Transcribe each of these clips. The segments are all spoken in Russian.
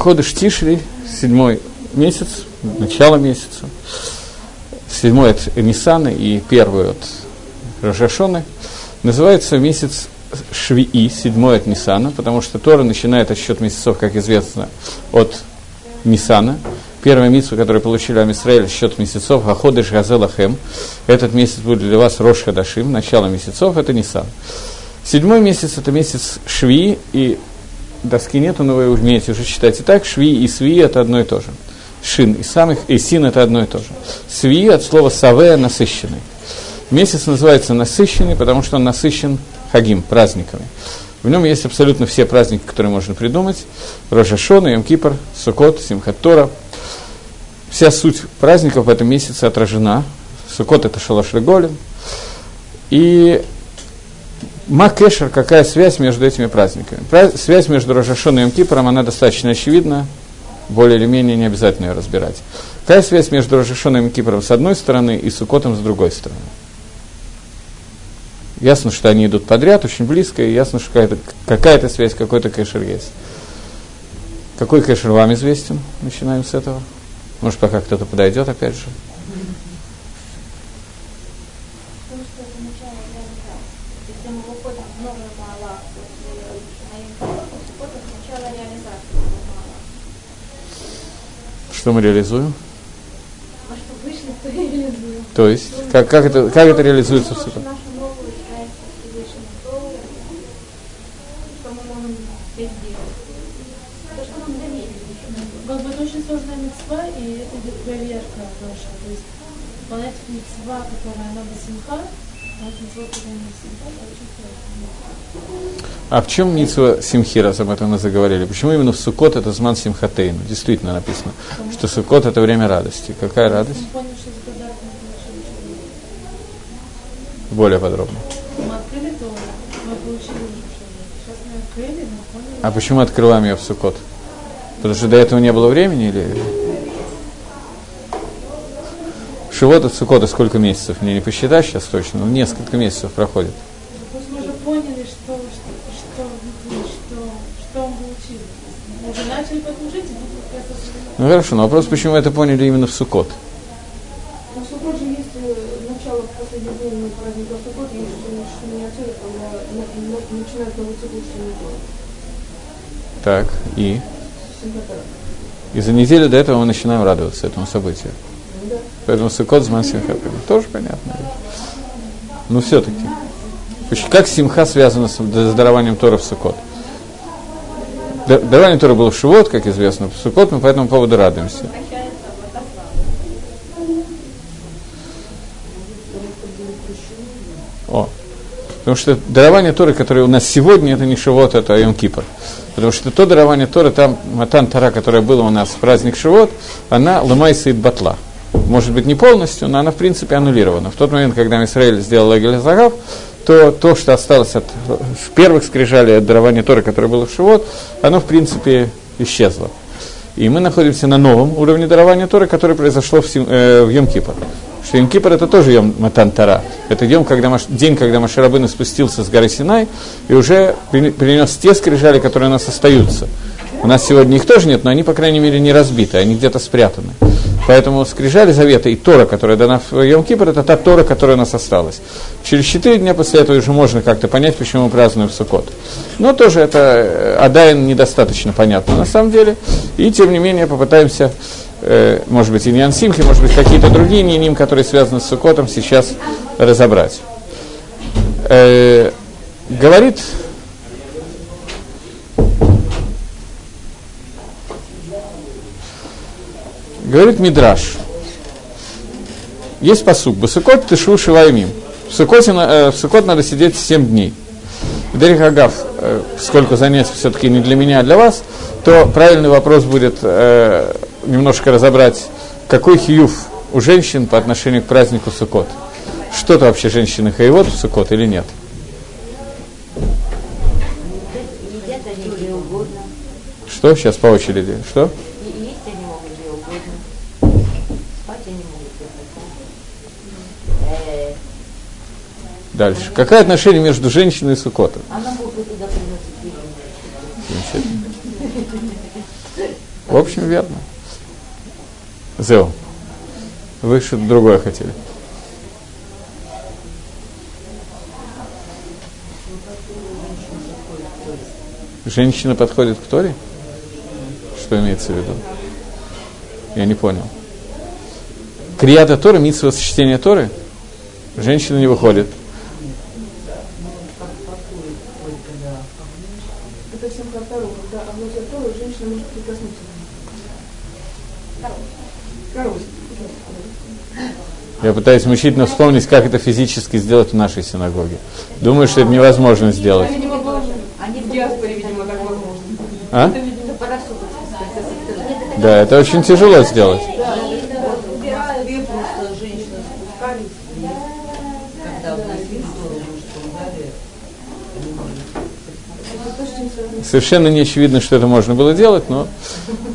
Ходыш Тишри, седьмой месяц, начало месяца, седьмой от Нисана и первый от Рожашоны, называется месяц Швии, седьмой от Нисана, потому что Тора начинает отсчет месяцев, как известно, от Нисана. Первая митсва, которую получили Амисраэль, счет месяцев, Аходыш Газелахем. Этот месяц будет для вас Рош Хадашим, начало месяцев, это Нисан. Седьмой месяц – это месяц Шви, и доски нету, но вы уже читать и так. Шви и Сви – это одно и то же. Шин и самых, и Син – это одно и то же. Сви от слова Саве – насыщенный. Месяц называется насыщенный, потому что он насыщен хагим, праздниками. В нем есть абсолютно все праздники, которые можно придумать. Рожашона, Йом-Кипр, Сукот, Симхат-Тора. Вся суть праздников в этом месяце отражена. Сукот – это Шалаш Реголин. И Макешер, какая связь между этими праздниками? Связь между Рожашоном и Йом-Кипром, она достаточно очевидна, более или менее не обязательно ее разбирать. Какая связь между Рожашоном и Йом-Кипром с одной стороны и Сукотом с другой стороны? Ясно, что они идут подряд, очень близко, и ясно, что какая-то, какая-то связь, какой-то кэшер есть. Какой кэшер вам известен? Начинаем с этого. Может, пока кто-то подойдет, опять же. Что мы реализуем? А что вышли, то и реализуем. То есть, как, как, это, как это реализуется в суде? Проверка наша. То есть выполнять мецва, которая она басимха, а в чем Митсва Симхи, раз об этом мы заговорили? Почему именно в Сукот это Зман Симхатейну? Действительно написано, что Сукот это время радости. Какая радость? Более подробно. А почему открываем ее в Сукот? Потому что до этого не было времени или... Шивот от Сукота сколько месяцев? Мне не посчитать сейчас точно, но несколько месяцев проходит. Мы уже поняли, что, что, что, что, он получил. Мы уже начали это Ну хорошо, но вопрос, почему это поняли именно в Сукот? У Сукот же есть э, начало последнего дня праздника Сукот, есть Шминяцира, когда на- на- начинает новый цикл. Так, и? И за неделю до этого мы начинаем радоваться этому событию. Поэтому Сукот Зман Симхатейну. Тоже понятно. Но все-таки. Как Симха связана с дарованием Тора в Сукот? Дарование Тора было в Шивот, как известно, в Сукот мы по этому поводу радуемся. О. Потому что дарование Торы, которое у нас сегодня, это не Шивот, это Йом Кипр. Потому что то дарование Торы, там Матан Тара, которое было у нас в праздник Шивот, она ломайся и батла. Может быть, не полностью, но она, в принципе, аннулирована. В тот момент, когда Израиль сделал Эгель то то, что осталось от первых скрижалей от дарования Торы, которое было в Шивот, оно, в принципе, исчезло. И мы находимся на новом уровне дарования Торы, которое произошло в, Сим- э, в Йом-Кипр. Что Йом-Кипр это тоже Йом Матан Тара. Это день, когда, Маш- день, когда Машарабын спустился с горы Синай и уже при- принес те скрижали, которые у нас остаются. У нас сегодня их тоже нет, но они, по крайней мере, не разбиты, они где-то спрятаны. Поэтому скрижали завета и Тора, которая дана в Йом Кипр, это та Тора, которая у нас осталась. Через четыре дня после этого уже можно как-то понять, почему мы празднуем Суккот. Но тоже это э, Адайн недостаточно понятно на самом деле. И тем не менее попытаемся, э, может быть, и Ньян Симхи, может быть, какие-то другие ним, которые связаны с Суккотом, сейчас разобрать. Э, говорит Говорит Мидраш. Есть посук. Басукот тышу шиваймим. В Сукоте, э, в Сукот надо сидеть 7 дней. Дерих Агав, э, сколько занятий все-таки не для меня, а для вас, то правильный вопрос будет э, немножко разобрать, какой хиюф у женщин по отношению к празднику Сукот. Что-то вообще женщины хаевод в Сукот или нет? Что? Сейчас по очереди. Что? И есть они могут где угодно. Спать они могут где хотят. Э, Дальше. Какое отношение между женщиной и Сукотом? Она. В общем, верно. Зео. Вы что-то другое хотели. Женщина подходит к Торе? Что имеется в виду? Я не понял. Крията Торы, митсва чтения Торы, женщина не выходит. Это всем второе, когда обносят Тору, женщина может прикоснуться к нему. Короче. Я пытаюсь мучительно вспомнить, как это физически сделать в нашей синагоге. Думаю, что это невозможно сделать. Они В диаспоре, видимо, так возможно. А? Да, это очень тяжело сделать. Две просто женщины спускались, и когда вносили Тору, может, помогали, Это тоже не связано. Совершенно не очевидно, что это можно было делать, но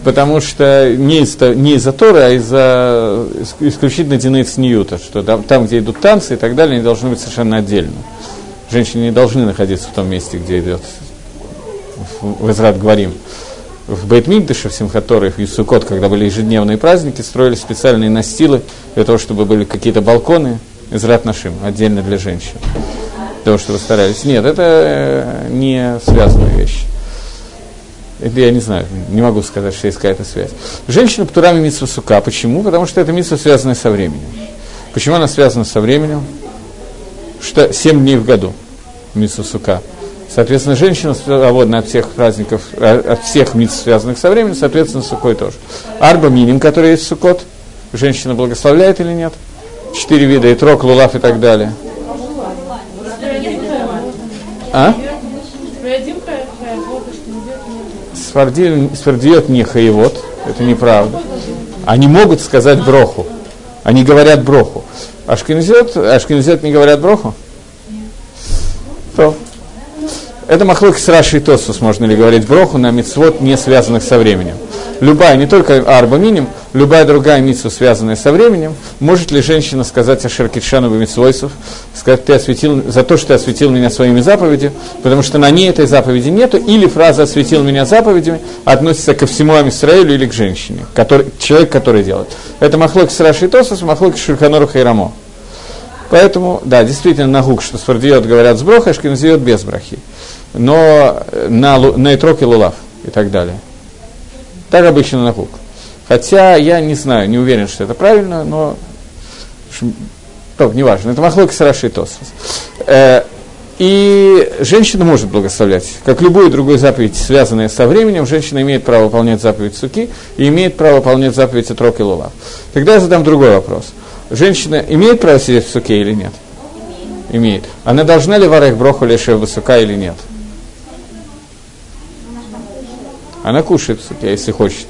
потому что не из-за, не из-за Торы, а из-за ис- исключительно Динейц Ньюта, что там, там, где идут танцы и так далее, они должны быть совершенно отдельно. Женщины не должны находиться в том месте, где идет в, Израт говорим. В Бейтмигдыше, в Симхаторе, в Юсукот, когда были ежедневные праздники, строили специальные настилы для того, чтобы были какие-то балконы, Израт Нашим, отдельно для женщин. Того, чтобы старались. Нет, это э, не связанная вещь. Это я не знаю, не могу сказать, что есть какая-то связь. Женщина птурами митсва сука. Почему? Потому что это митсва, связанная со временем. Почему она связана со временем? Что 7 дней в году митсва сука. Соответственно, женщина свободна от всех праздников, э, от всех митцв, связанных со временем, соответственно, сукой тоже. Арба миним, который есть сукот, женщина благословляет или нет? Четыре вида, и трок, лулав и так далее. А? Проедим вот что не идет, нет. Сфарди- Сфардиот не хаевод, это неправда. Они могут сказать броху, они говорят броху. Ашкензет, ашкензет не говорят броху? То. Это махлоки с Рашей Тосус, можно ли говорить броху на мицвод, не связанных со временем. Любая, не только арба миним, любая другая митсва, связанная со временем, может ли женщина сказать о Шеркитшану митсвойсов, сказать, ты осветил, за то, что ты осветил меня своими заповедями, потому что на ней этой заповеди нету, или фраза «осветил меня заповедями» относится ко всему Амисраилю или к женщине, который, человек, который делает. Это махлоки с Рашей Тосус, махлоки Шульханору Хайрамо. Поэтому, да, действительно, на гук, что сфардиот говорят с брохой, ашкензиот без брахи. Но на, на итрок и лулав и так далее. Так обычно на гук. Хотя я не знаю, не уверен, что это правильно, но ш- то, неважно. Это махлок с Раши Тосфос. Э, и женщина может благословлять. Как любую другую заповедь, связанную со временем, женщина имеет право выполнять заповедь суки и имеет право выполнять заповедь Итрок и Лулав. Тогда я задам другой вопрос. Женщина имеет право сидеть в суке или нет? Имеет. Она должна ли варех броху лешев высока или нет? Она кушает если хочет.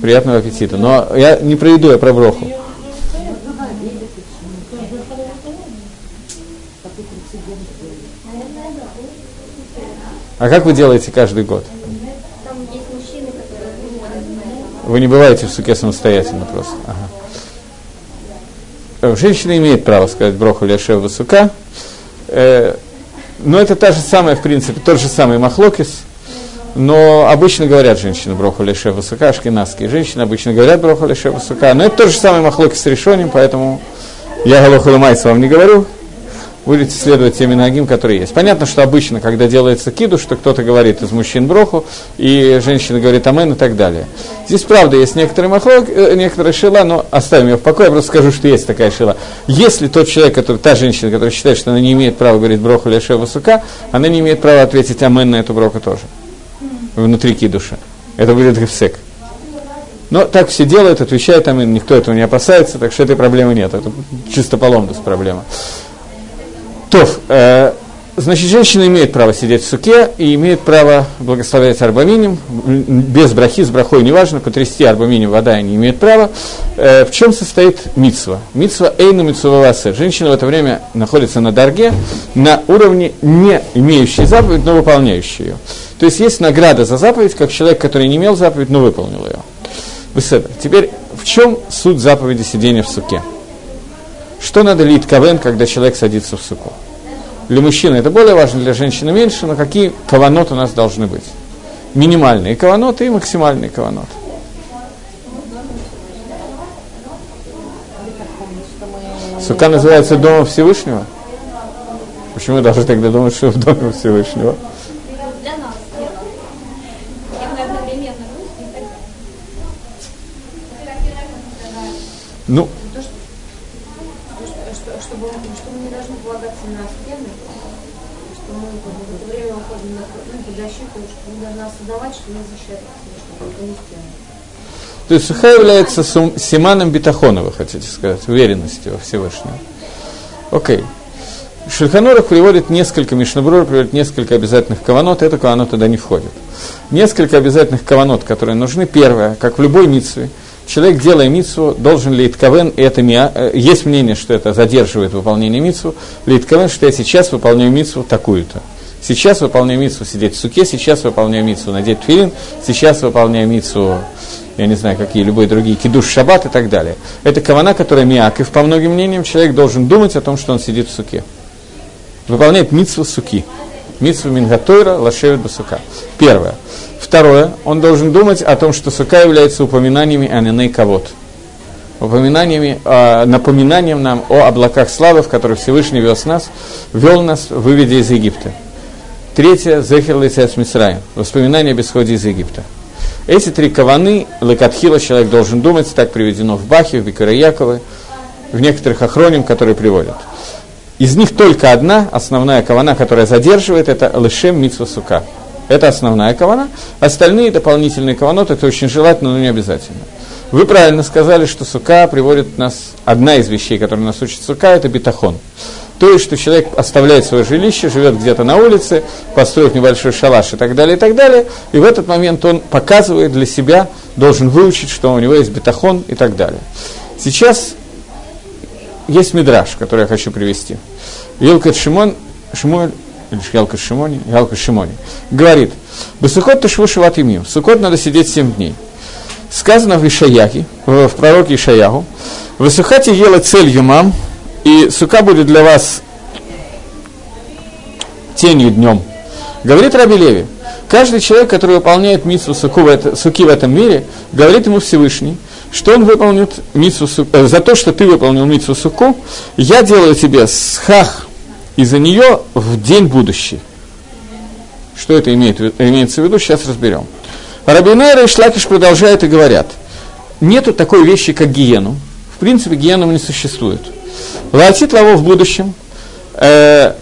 Приятного аппетита. Но я не про еду, я про броху. А как вы делаете каждый год? Вы не бываете в суке самостоятельно просто. Ага. Женщина имеет право сказать броху ляшев высока. Э, но это та же самая, в принципе, тот же самый махлокис. Но обычно говорят женщины броху ляшев высока, ашкенадские женщины обычно говорят броху ляшев высока. Но это тот же самый махлокис с решением, поэтому я галоху ломайца вам не говорю. Будете следовать теми ногим, которые есть. Понятно, что обычно, когда делается киду, что кто-то говорит из мужчин броху, и женщина говорит амен и так далее. Здесь, правда, есть некоторые махлок, э, некоторые шила, но оставим ее в покое, я просто скажу, что есть такая шила. Если тот человек, который, та женщина, которая считает, что она не имеет права говорить броху или шева она не имеет права ответить амен на эту броху тоже. Внутри кидуша. Это будет гефсек. Но так все делают, отвечают амен, никто этого не опасается, так что этой проблемы нет. Это чисто поломдус проблема. Тов, э, значит, женщина имеет право сидеть в суке и имеет право благословлять арбаминим, без брахи, с брахой, неважно, потрясти арбаминим, вода не имеет права. Э, в чем состоит митсва? Митсва эйну митсувавасе. Женщина в это время находится на дарге, на уровне не имеющей заповедь, но выполняющей ее. То есть есть награда за заповедь, как человек, который не имел заповедь, но выполнил ее. Беседа. Теперь, в чем суть заповеди сидения в суке? Что надо лить кавен, когда человек садится в суку? Для мужчины это более важно, для женщины меньше, но какие каванот у нас должны быть? минимальные каваноты и максимальные каваноты. Сука называется Домом Всевышнего? Почему даже тогда думать, что в Доме Всевышнего? Для нас. Я мы одновременно русские и так далее. Ну, То, что, что, что, чтобы, что мы не должны полагаться на стены, что мы как бы, в это время уходим на, ну, под защиту. То есть суха является сум- симаном бетахона, вы хотите сказать, уверенности во Всевышнем. Окей. Шульханорах приводит несколько, Мишнабрур приводит несколько обязательных каванот, это каванот туда не входит. Несколько обязательных каванот, которые нужны. Первое, как в любой митсве, человек, делая митсву, должен лить кавен, и это миа, э, есть мнение, что это задерживает выполнение митсву, лить кавен, что я сейчас выполняю митсву такую-то. Сейчас выполняю митсву сидеть в суке, сейчас выполняю митсву надеть филин, сейчас выполняю митсву я не знаю, какие любые другие, кидуш, шаббат и так далее. Это кавана, которая миаков, по многим мнениям, человек должен думать о том, что он сидит в суке. Выполняет митсву суки. Митсву мингатойра лашевит басука. Первое. Второе. Он должен думать о том, что сука является упоминаниями аниней кавод. Упоминаниями, э, напоминанием нам о облаках славы, в которых Всевышний вез нас, вел нас, выведя из Египта. Третье. Зехер лицец Мисраем. Воспоминания об исходе из Египта. Эти три каваны, Лекатхила человек должен думать, так приведено в Бахе, в Бекаре Якове, в некоторых охроним, которые приводят. Из них только одна, основная кавана, которая задерживает, это Лешем Митсва Сука. Это основная кавана. Остальные дополнительные каваноты, это очень желательно, но не обязательно. Вы правильно сказали, что сука приводит нас, одна из вещей, которая нас учит сука, это бетахон. То есть, что человек оставляет свое жилище, живет где-то на улице, построив небольшой шалаш и так далее, и так далее, и в этот момент он показывает для себя, должен выучить, что у него есть бетахон и так далее. Сейчас есть мидраж, который я хочу привести. Елкат Шимон, Шимуэль, или Ялка Шимони, Ялка Шимони, говорит, Басукот ташву шиват имью, Сукот надо сидеть 7 дней. Сказано в Ишаяхе, в, в пророке Ишаяху, Высухати ела цель юмам, и сука будет для вас тенью днем. Говорит Раби Леви, каждый человек, который выполняет митсву суку в это, суки в этом мире, говорит ему Всевышний, что он выполнит митсву суку, э, за то, что ты выполнил митсву суку, я делаю тебе схах из-за нее в день будущий. Что это имеет, имеется в виду, сейчас разберем. Рабинейра и Шлакиш продолжают и говорят, нету такой вещи, как гиену. В принципе, гиену не существует. Латит лаво в будущем, э,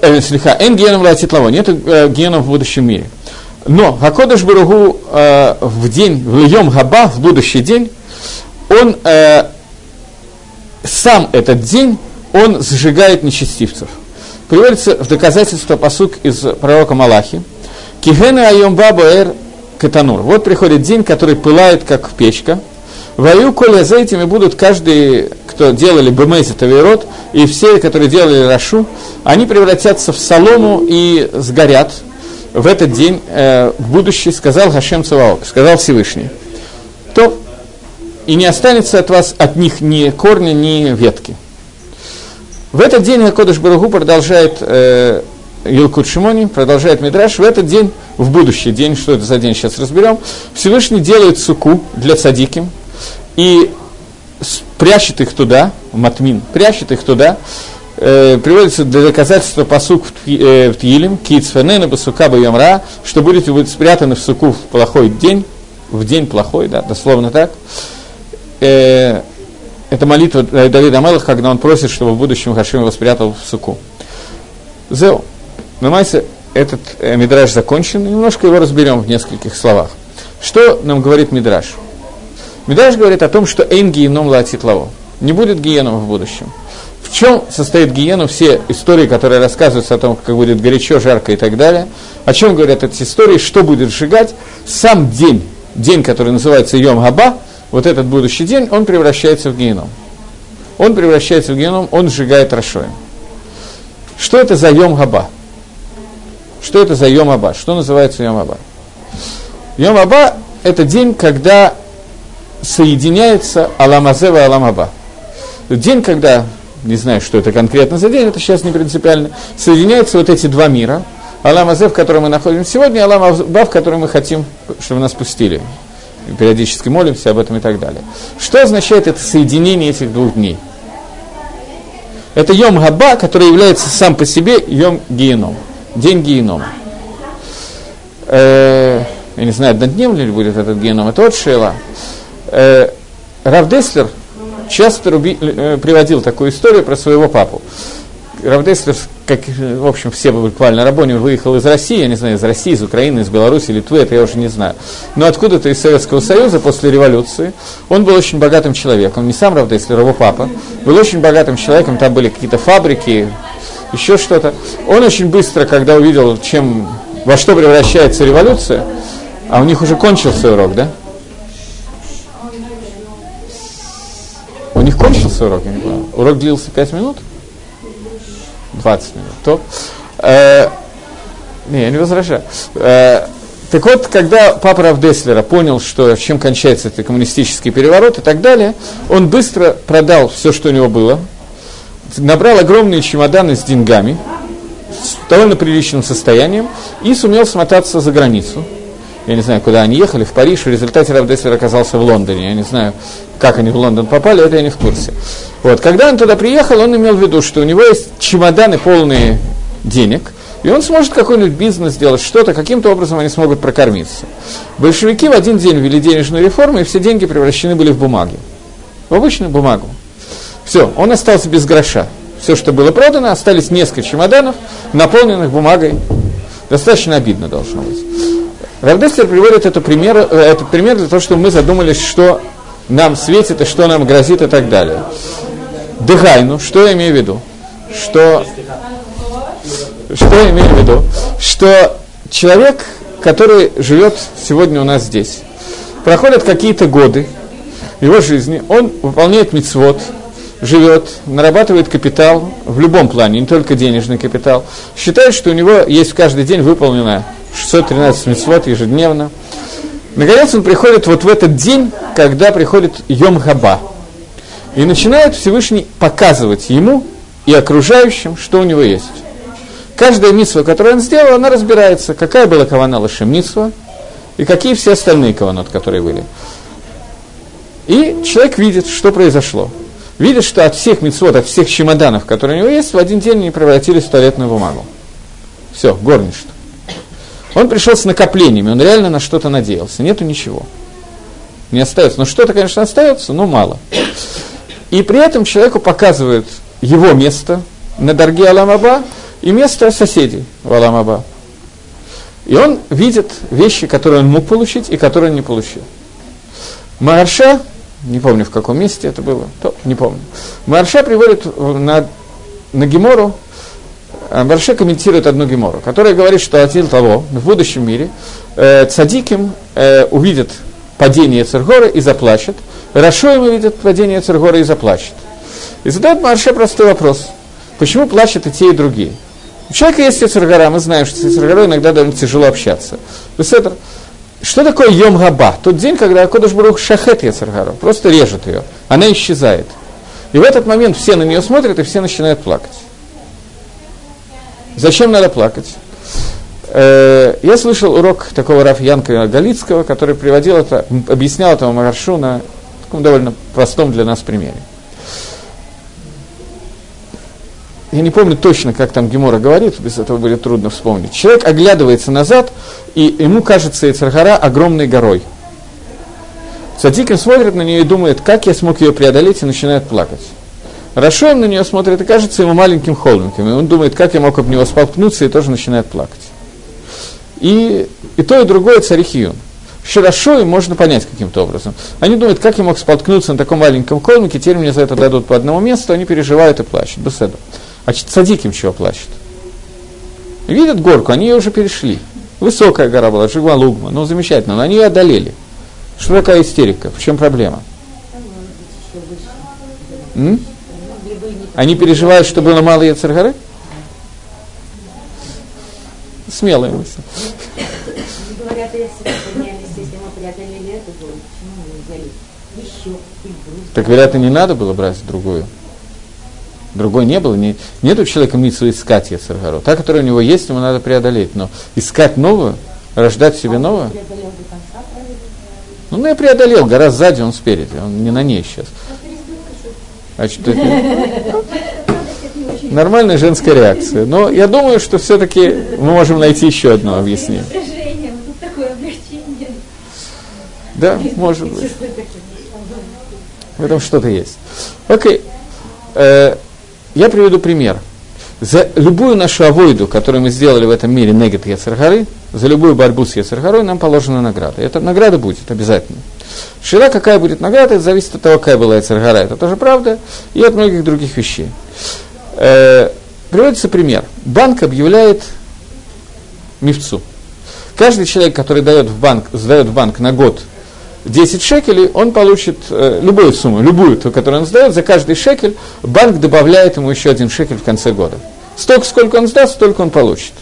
э, слегка, эн геном латит лаво, нет э, геном в будущем мире. Но Хакодыш Баругу э, в день, в Льем Габа, в будущий день, он э, сам этот день, он сжигает нечестивцев. Приводится в доказательство посук из пророка Малахи. Кигены айом бабу эр катанур. Вот приходит день, который пылает, как печка. Ваю коля за этими будут каждый, кто делали бемези тавирот, и все, которые делали рашу, они превратятся в солому и сгорят в этот день, э, в будущее, сказал Хашем Цаваок, сказал Всевышний. То и не останется от вас от них ни корня, ни ветки. В этот день Акодыш Барагу продолжает э, Илкут Шимони, продолжает Мидраш, в этот день, в будущий день, что это за день, сейчас разберем, Всевышний делает суку для цадиким и прячет их туда, матмин, прячет их туда, э, приводится для доказательства посук в, э, в Тилим, кицфенена басука байомра, что будете быть спрятаны в суку в плохой день, в день плохой, да, дословно так. Э, это молитва Давида Амелах, когда он просит, чтобы в будущем Хашим его спрятал в суку. Зео. Понимаете, этот э, мидраж закончен, немножко его разберем в нескольких словах. Что нам говорит мидраж? Мидраж говорит о том, что эйн гиеном латит лаво. Не будет гиеном в будущем. В чем состоит гиену все истории, которые рассказываются о том, как будет горячо, жарко и так далее? О чем говорят эти истории, что будет сжигать? Сам день, день, который называется Йом Габа, вот этот будущий день, он превращается в геном. Он превращается в геном, он сжигает Рашоем. Что это за Йом Габа? Что это за Йом Аба? Что называется Йом Аба? Йом Аба – это день, когда соединяется Аламазева и Аламаба. День, когда, не знаю, что это конкретно за день, это сейчас не принципиально, соединяются вот эти два мира. Алам Азе, в котором мы находимся сегодня, и Алам Аба, в который мы хотим, чтобы нас пустили. И периодически молимся об этом и так далее. Что означает это соединение этих двух дней? Это Йом Габа, который является сам по себе Йом Геном, день Генома. Э, я не знаю, однодневный ли будет этот геном, это вот Шейла. Э, Рав Деслер часто руби, э, приводил такую историю про своего папу. Равдеслер, как, в общем, все буквально рабони, выехал из России, я не знаю, из России, из Украины, из Беларуси, Литвы, это я уже не знаю. Но откуда-то из Советского Союза после революции. Он был очень богатым человеком, не сам Равдеслер, его папа. Был очень богатым человеком, там были какие-то фабрики, еще что-то. Он очень быстро, когда увидел, чем, во что превращается революция, а у них уже кончился урок, да? Них кончился урок, я не понял. Урок длился 5 минут? 20 минут. То, э, не, я не возражаю. Э, так вот, когда папа Равдеслера понял, что чем кончается этот коммунистический переворот и так далее, он быстро продал все, что у него было, набрал огромные чемоданы с деньгами, с довольно приличным состоянием, и сумел смотаться за границу. Я не знаю, куда они ехали, в Париж. В результате Равдеслер оказался в Лондоне. Я не знаю, как они в Лондон попали, это я не в курсе. Вот. Когда он туда приехал, он имел в виду, что у него есть чемоданы полные денег, и он сможет какой-нибудь бизнес сделать, что-то, каким-то образом они смогут прокормиться. Большевики в один день ввели денежную реформу, и все деньги превращены были в бумаги. В обычную бумагу. Все, он остался без гроша. Все, что было продано, остались несколько чемоданов, наполненных бумагой. Достаточно обидно должно быть. Равдестер приводит это пример, э, этот пример для того, чтобы мы задумались, что нам светит и что нам грозит и так далее. Дыхайну, что я имею в виду? Что, что я имею в виду? Что человек, который живет сегодня у нас здесь, проходят какие-то годы его жизни, он выполняет мицвод, живет, нарабатывает капитал в любом плане, не только денежный капитал, считает, что у него есть каждый день выполнено 613 мицвод ежедневно. Наконец он приходит вот в этот день, когда приходит Йом Хаба. И начинает Всевышний показывать ему и окружающим, что у него есть. Каждая митсва, которую он сделал, она разбирается, какая была кавана Лашем митсва, и какие все остальные каванот, которые были. И человек видит, что произошло. Видит, что от всех митцвот, от всех чемоданов, которые у него есть, в один день они превратились в туалетную бумагу. Все, горничто. Он пришел с накоплениями, он реально на что-то надеялся. Нету ничего. Не остается. Но что-то, конечно, остается, но мало. И при этом человеку показывают его место на дорге Аламаба и место соседей в Аламаба. И он видит вещи, которые он мог получить и которые он не получил. Марша, не помню в каком месте это было, то, не помню. Марша приводит на, на Гемору, Марша комментирует одну Гемору, которая говорит, что Атил того в будущем мире э, цадиким э, увидит падение Цергора и заплачет, Рашоим увидит падение Цергора и заплачет. И задает Марше простой вопрос. Почему плачут и те, и другие? У человека есть Цергора, мы знаем, что с Цергорой иногда довольно тяжело общаться. Беседр, что такое Йом Габа? Тот день, когда Акодыш Барух шахет Яцергару, просто режет ее, она исчезает. И в этот момент все на нее смотрят, и все начинают плакать. Зачем надо плакать? Э, я слышал урок такого Раф Янка Галицкого, который приводил это, объяснял этого Магаршу на таком довольно простом для нас примере. Я не помню точно, как там Гемора говорит, без этого будет трудно вспомнить. Человек оглядывается назад, и ему кажется Яцергара огромной горой. Садикин смотрит на нее и думает, как я смог ее преодолеть, и начинает плакать. Рашон на нее смотрит и кажется ему маленьким холмиком. И он думает, как я мог об него споткнуться, и тоже начинает плакать. И, и то, и другое царихиюн. Широшой можно понять каким-то образом. Они думают, как я мог споткнуться на таком маленьком холмике, теперь мне за это дадут по одному месту, они переживают и плачут. Беседу. А садиким чего плачет? Видят горку, они ее уже перешли. Высокая гора была, Жигва Лугма, ну замечательно, но они ее одолели. Что такая истерика? В чем проблема? М? Они переживают, что было мало Яцергары? Смелая мысль. Говорят, если если мы преодолели эту боль, почему мы взяли еще? Так, и не надо было брать другую. другой не было, не, нет у человека митсу искать Ецаргару. Та, которая у него есть, ему надо преодолеть, но искать новую, рождать себе новую. Ну, ну, я преодолел, гора сзади, он спереди, он не на ней сейчас. Что это? Нормальная женская реакция. Но я думаю, что все-таки мы можем найти еще одно объяснение. Да, может быть. В этом что-то есть. Окей. Э, я приведу пример. За любую нашу авойду, которую мы сделали в этом мире, негет Яцергары, за любую борьбу с Яцергарой нам положена награда. Эта награда будет обязательно. Шила, какая будет награда, это зависит от того, какая была Яцергара, это тоже правда, и от многих других вещей. Э, приводится пример. Банк объявляет мифцу. Каждый человек, который дает в банк, сдает в банк на год 10 шекелей, он получит э, любую сумму, любую, ту, которую он сдает, за каждый шекель банк добавляет ему еще один шекель в конце года. Столько, сколько он сдаст, столько он получит.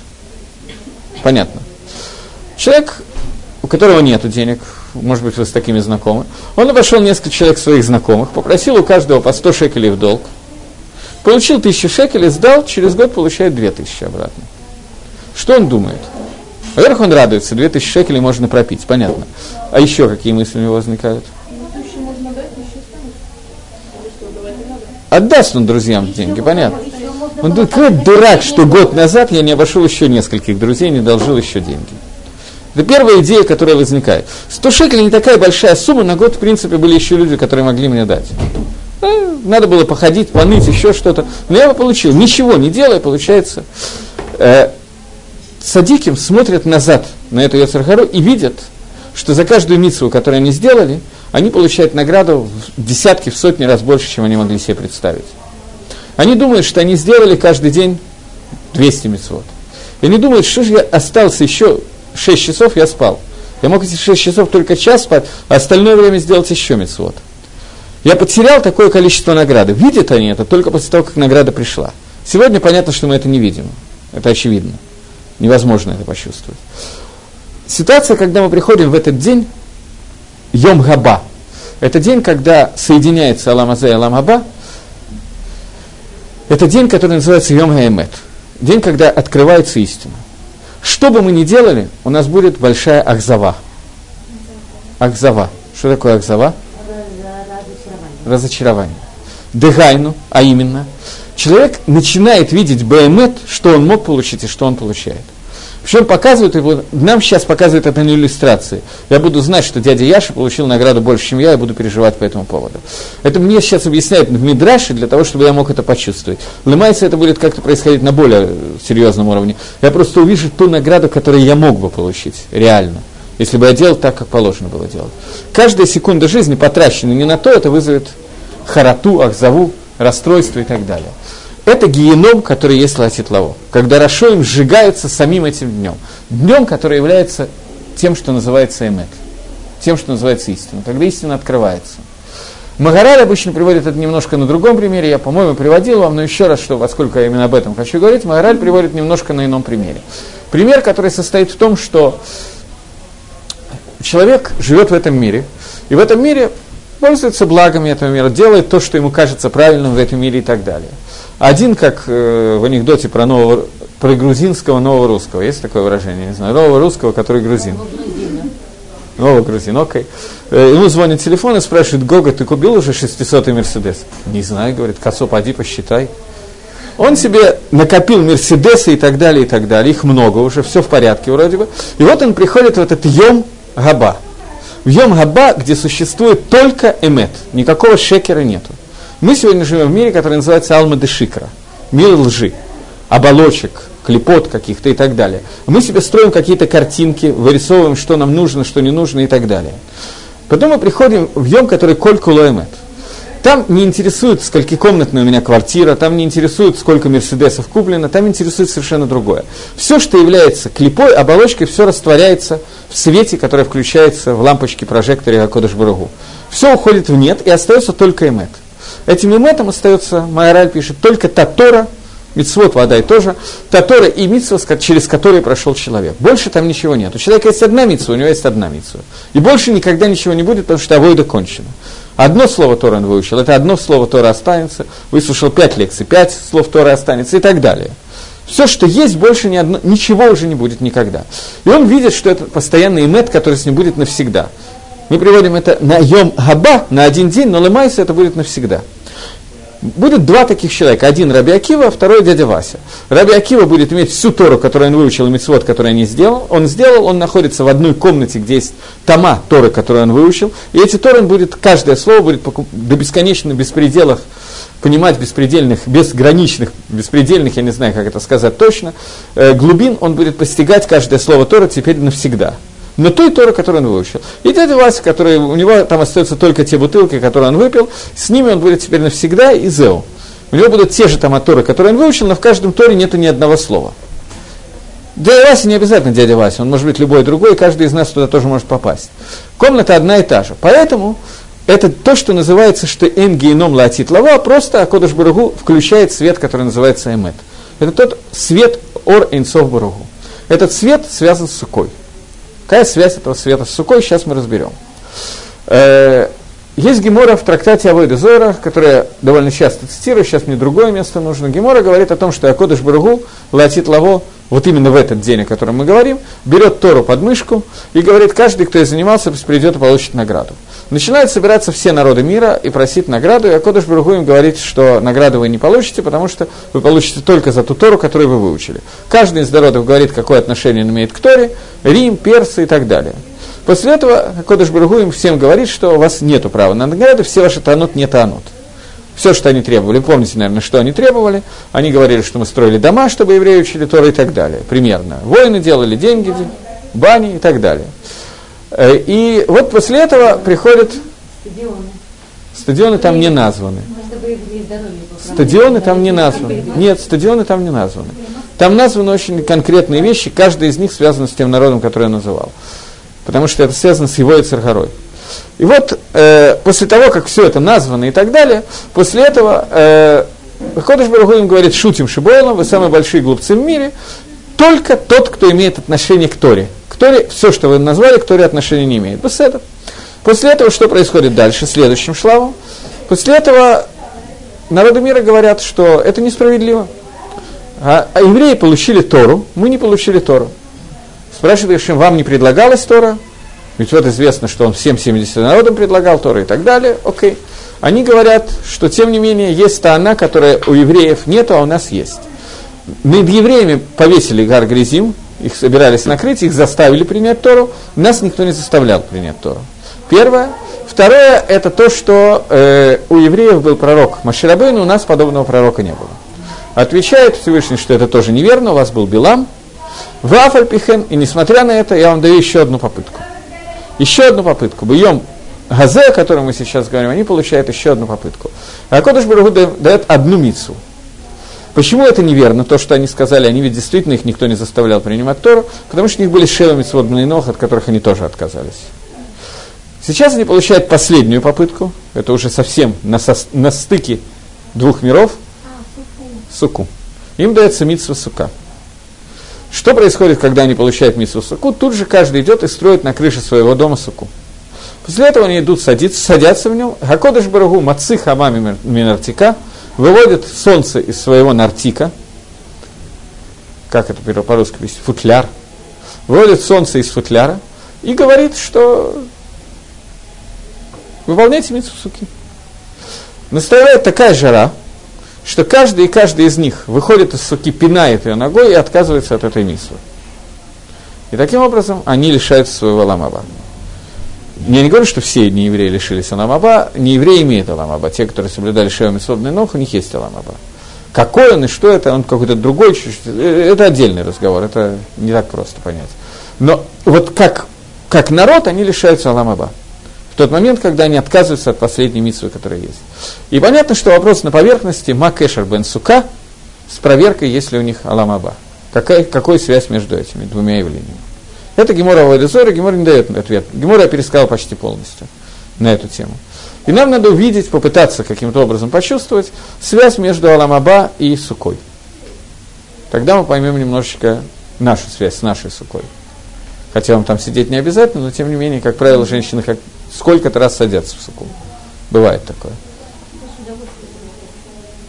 Понятно. Человек, у которого нет денег, может быть, вы с такими знакомы, он обошел несколько человек своих знакомых, попросил у каждого по 100 шекелей в долг, получил 1000 шекелей, сдал, через год получает 2000 обратно. Что он думает? Во-первых, он радуется, 2000 шекелей можно пропить, понятно. А еще какие мысли у него возникают? Отдаст он друзьям деньги, понятно. Он думает, какой дурак, что год назад я не обошел еще нескольких друзей, не должил еще деньги. Это первая идея, которая возникает. 100 шекелей не такая большая сумма, на год, в принципе, были еще люди, которые могли мне дать. Ну, надо было походить, поныть, еще что-то. Но я его получил. Ничего не делая, получается. Э, садиким смотрят назад на эту Яцергару и видят, что за каждую митцву, которую они сделали, они получают награду в десятки, в сотни раз больше, чем они могли себе представить. Они думают, что они сделали каждый день 200 митцвот. И они думают, что же я остался еще 6 часов, я спал. Я мог эти 6 часов только час спать, а остальное время сделать еще митцвот. Я потерял такое количество награды. Видят они это только после того, как награда пришла. Сегодня понятно, что мы это не видим. Это очевидно. Невозможно это почувствовать. Ситуация, когда мы приходим в этот день, Йом Габа. Это день, когда соединяется Алам Азе и Алам Аба. Это день, который называется Йом Гаэмет. День, когда открывается истина. Что бы мы ни делали, у нас будет большая Ахзава. Ахзава. Что такое Ахзава? Разочарование. Дегайну, а именно, человек начинает видеть Баэмет, что он мог получить и что он получает. Причем показывают его, нам сейчас показывают это на иллюстрации. Я буду знать, что дядя Яша получил награду больше, чем я, и буду переживать по этому поводу. Это мне сейчас объясняют в Мидраше для того, чтобы я мог это почувствовать. Лымается это будет как-то происходить на более серьезном уровне. Я просто увижу ту награду, которую я мог бы получить, реально. Если бы я делал так, как положено было делать. Каждая секунда жизни потрачена не на то, это вызовет харату, ахзаву, расстройство и так далее. Это геном, который есть Латитлаво, когда Рашоим сжигается самим этим днем. Днем, который является тем, что называется эмет, тем, что называется истина, когда истина открывается. Магараль обычно приводит это немножко на другом примере, я, по-моему, приводил вам, но еще раз, что, поскольку я именно об этом хочу говорить, Магараль приводит немножко на ином примере. Пример, который состоит в том, что человек живет в этом мире, и в этом мире пользуется благами этого мира, делает то, что ему кажется правильным в этом мире и так далее – один, как э, в анекдоте про, нового, про грузинского нового русского, есть такое выражение, не знаю, нового русского, который грузин. Нового грузин, окей. Э, ему звонит телефон и спрашивает, Гога, ты купил уже 600-й Мерседес? Не знаю, говорит, Косо, поди посчитай. Он себе накопил Мерседесы и так далее, и так далее. Их много уже, все в порядке вроде бы. И вот он приходит в этот Йом Габа. В Йом Габа, где существует только эмет, никакого шекера нету. Мы сегодня живем в мире, который называется Алма де Шикра, мир лжи, оболочек, клепот каких-то и так далее. Мы себе строим какие-то картинки, вырисовываем, что нам нужно, что не нужно и так далее. Потом мы приходим в Йом, который Коль Кулоэмет. Там не интересует, скольки комнатная у меня квартира, там не интересует, сколько Мерседесов куплено, там интересует совершенно другое. Все, что является клепой, оболочкой, все растворяется в свете, который включается в лампочке прожекторе Акодыш Барагу. Все уходит в нет, и остается только эмет. Этим иметом остается, Майораль пишет, только та Тора, Мицвод, вода и тоже, та Тора и Мицва, через которые прошел человек. Больше там ничего нет. У человека есть одна Мицва, у него есть одна Мицва. И больше никогда ничего не будет, потому что авойда кончена. Одно слово Тора он выучил, это одно слово Тора останется, выслушал пять лекций, пять слов Тора останется и так далее. Все, что есть, больше ни одно, ничего уже не будет никогда. И он видит, что это постоянный имет, который с ним будет навсегда. Мы приводим это на Йом Габа, на один день, но Лемайса это будет навсегда. Будет два таких человека. Один Раби Акива, а второй дядя Вася. Раби Акива будет иметь всю Тору, которую он выучил, и митцвот, который не сделал. Он сделал, он находится в одной комнате, где есть тома Торы, которую он выучил. И эти Торы он будет, каждое слово будет до бесконечных беспределах понимать беспредельных, безграничных, беспредельных, я не знаю, как это сказать точно, э, глубин он будет постигать каждое слово Тора теперь навсегда но той Торы, которую он выучил. И дядя Вася, который, у него там остаются только те бутылки, которые он выпил, с ними он будет теперь навсегда и Зеу. У него будут те же там Торы, которые он выучил, но в каждом Торе нету ни одного слова. Дядя Вася не обязательно дядя Вася, он может быть любой другой, и каждый из нас туда тоже может попасть. Комната одна и та же. Поэтому это то, что называется, что эн геном латит лава, просто Акодыш Баругу включает свет, который называется эмет. Это тот свет ор инсов Баругу. Этот свет связан с сукой. Какая связь этого света с сукой, сейчас мы разберем. Э, есть Гемора в трактате Авойда Зора, который я довольно часто цитирую, сейчас мне другое место нужно. Гемора говорит о том, что Акодыш Баругу латит лаво, вот именно в этот день, о котором мы говорим, берет Тору под мышку и говорит, каждый, кто и занимался, придет и получит награду. Начинают собираться все народы мира и просить награду, и Акодыш Баругу им говорит, что награду вы не получите, потому что вы получите только за ту Тору, которую вы выучили. Каждый из народов говорит, какое отношение он имеет к Торе, Рим, персы и так далее. После этого Кодыш Баргу им всем говорит, что у вас нет права на награды, все ваши танут не танут. Все, что они требовали, помните, наверное, что они требовали? Они говорили, что мы строили дома, чтобы евреи учили Торы и так далее, примерно. Воины делали деньги, бани и так далее. Э, и вот после этого приходят... Стадионы. Стадионы там не названы. Стадионы там не названы. Нет, стадионы там не названы. Там названы очень конкретные вещи, каждая из них связана с тем народом, который я называл. Потому что это связано с его и царгорой. И вот э, после того, как все это названо и так далее, после этого э, Ходыш Барагуим говорит, шутим Шибойлом, вы самые большие глупцы в мире, только тот, кто имеет отношение к Торе. Торе, все, что вы назвали, к Торе отношения не имеет. После этого, после этого что происходит дальше, следующим шлавом? После этого народы мира говорят, что это несправедливо. А, а евреи получили Тору, мы не получили Тору. Спрашивает Ишим, вам не предлагалась Тора? Ведь вот известно, что он всем 70 народам предлагал Тору и так далее. Окей. Они говорят, что тем не менее есть та она, которая у евреев нету, а у нас есть. Над евреями повесили гар грязим, их собирались накрыть, их заставили принять Тору, нас никто не заставлял принять Тору. Первое. Второе, это то, что э, у евреев был пророк Маширабейн, у нас подобного пророка не было. Отвечает Всевышний, что это тоже неверно, у вас был Билам. В Афальпихен, и несмотря на это, я вам даю еще одну попытку. Еще одну попытку. Бьем Газе, о котором мы сейчас говорим, они получают еще одну попытку. А Кодыш Барагу дает одну мицу. Почему это неверно, то, что они сказали, они ведь действительно их никто не заставлял принимать Тору, потому что у них были Шева Митцвот ног, от которых они тоже отказались. Сейчас они получают последнюю попытку, это уже совсем на, со, на стыке двух миров – суку. Им дается митсва сука. Что происходит, когда они получают митсву суку? Тут же каждый идет и строит на крыше своего дома суку. После этого они идут садиться, садятся в нем. Хакодыш Барагу Мацы Хамами Минартика выводит солнце из своего нартика. Как это по-русски? Футляр. Выводит солнце из футляра и говорит, что выполняйте митсву суки. Наступает такая жара, что каждый и каждый из них выходит из суки, пинает ее ногой и отказывается от этой мисвы. И таким образом они лишаются своего ламаба. Я не говорю, что все не евреи лишились аламаба, не евреи имеют аламаба. Те, которые соблюдали Шева Митсвобный Нох, у них есть аламаба. Какой он и что это, он какой-то другой, э, это отдельный разговор, это не так просто понять. Но вот как, как народ они лишаются аламаба тот момент, когда они отказываются от последней митсвы, которая есть. И понятно, что вопрос на поверхности Макэшер бен Сука с проверкой, есть ли у них Аламаба. Какая, какая связь между этими двумя явлениями? Это Гемора Вайдезора, Гемора не дает ответ. Гемора я пересказал почти полностью на эту тему. И нам надо увидеть, попытаться каким-то образом почувствовать связь между Аламаба и Сукой. Тогда мы поймем немножечко нашу связь с нашей Сукой. Хотя вам там сидеть не обязательно, но тем не менее, как правило, женщины как сколько-то раз садятся в суку. Бывает такое.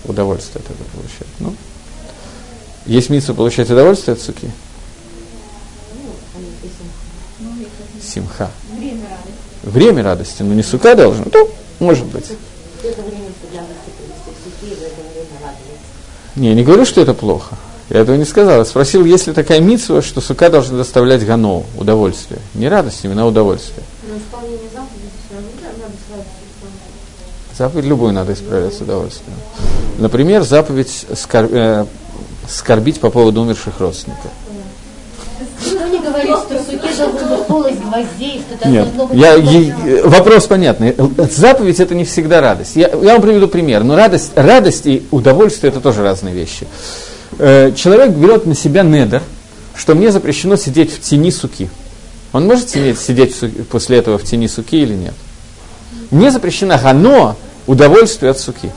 Удовольствие этого получает. Ну, есть митсва получать удовольствие от суки? Симха. Время радости. Время радости, но не сука должна. Ну, может быть. Не, я не говорю, что это плохо. Я этого не сказал. Я спросил, есть ли такая митсва, что сука должна доставлять гано, удовольствие. Не радость именно, а удовольствие. Но исполнение заповеди надо. Заповедь любую надо исправлять с удовольствием. Например, заповедь скор- э, скорбить по поводу умерших родственников. Никто не говорит, что гвоздей, Нет, я, такое. е- вопрос понятный. Заповедь это не всегда радость. Я, я вам приведу пример. Но радость, радость и удовольствие это тоже разные вещи. Э, человек берет на себя недер, что мне запрещено сидеть в тени суки. Он может сидеть, сидеть после этого в тени суки или нет? Мне запрещено гано, удовольствие от суки.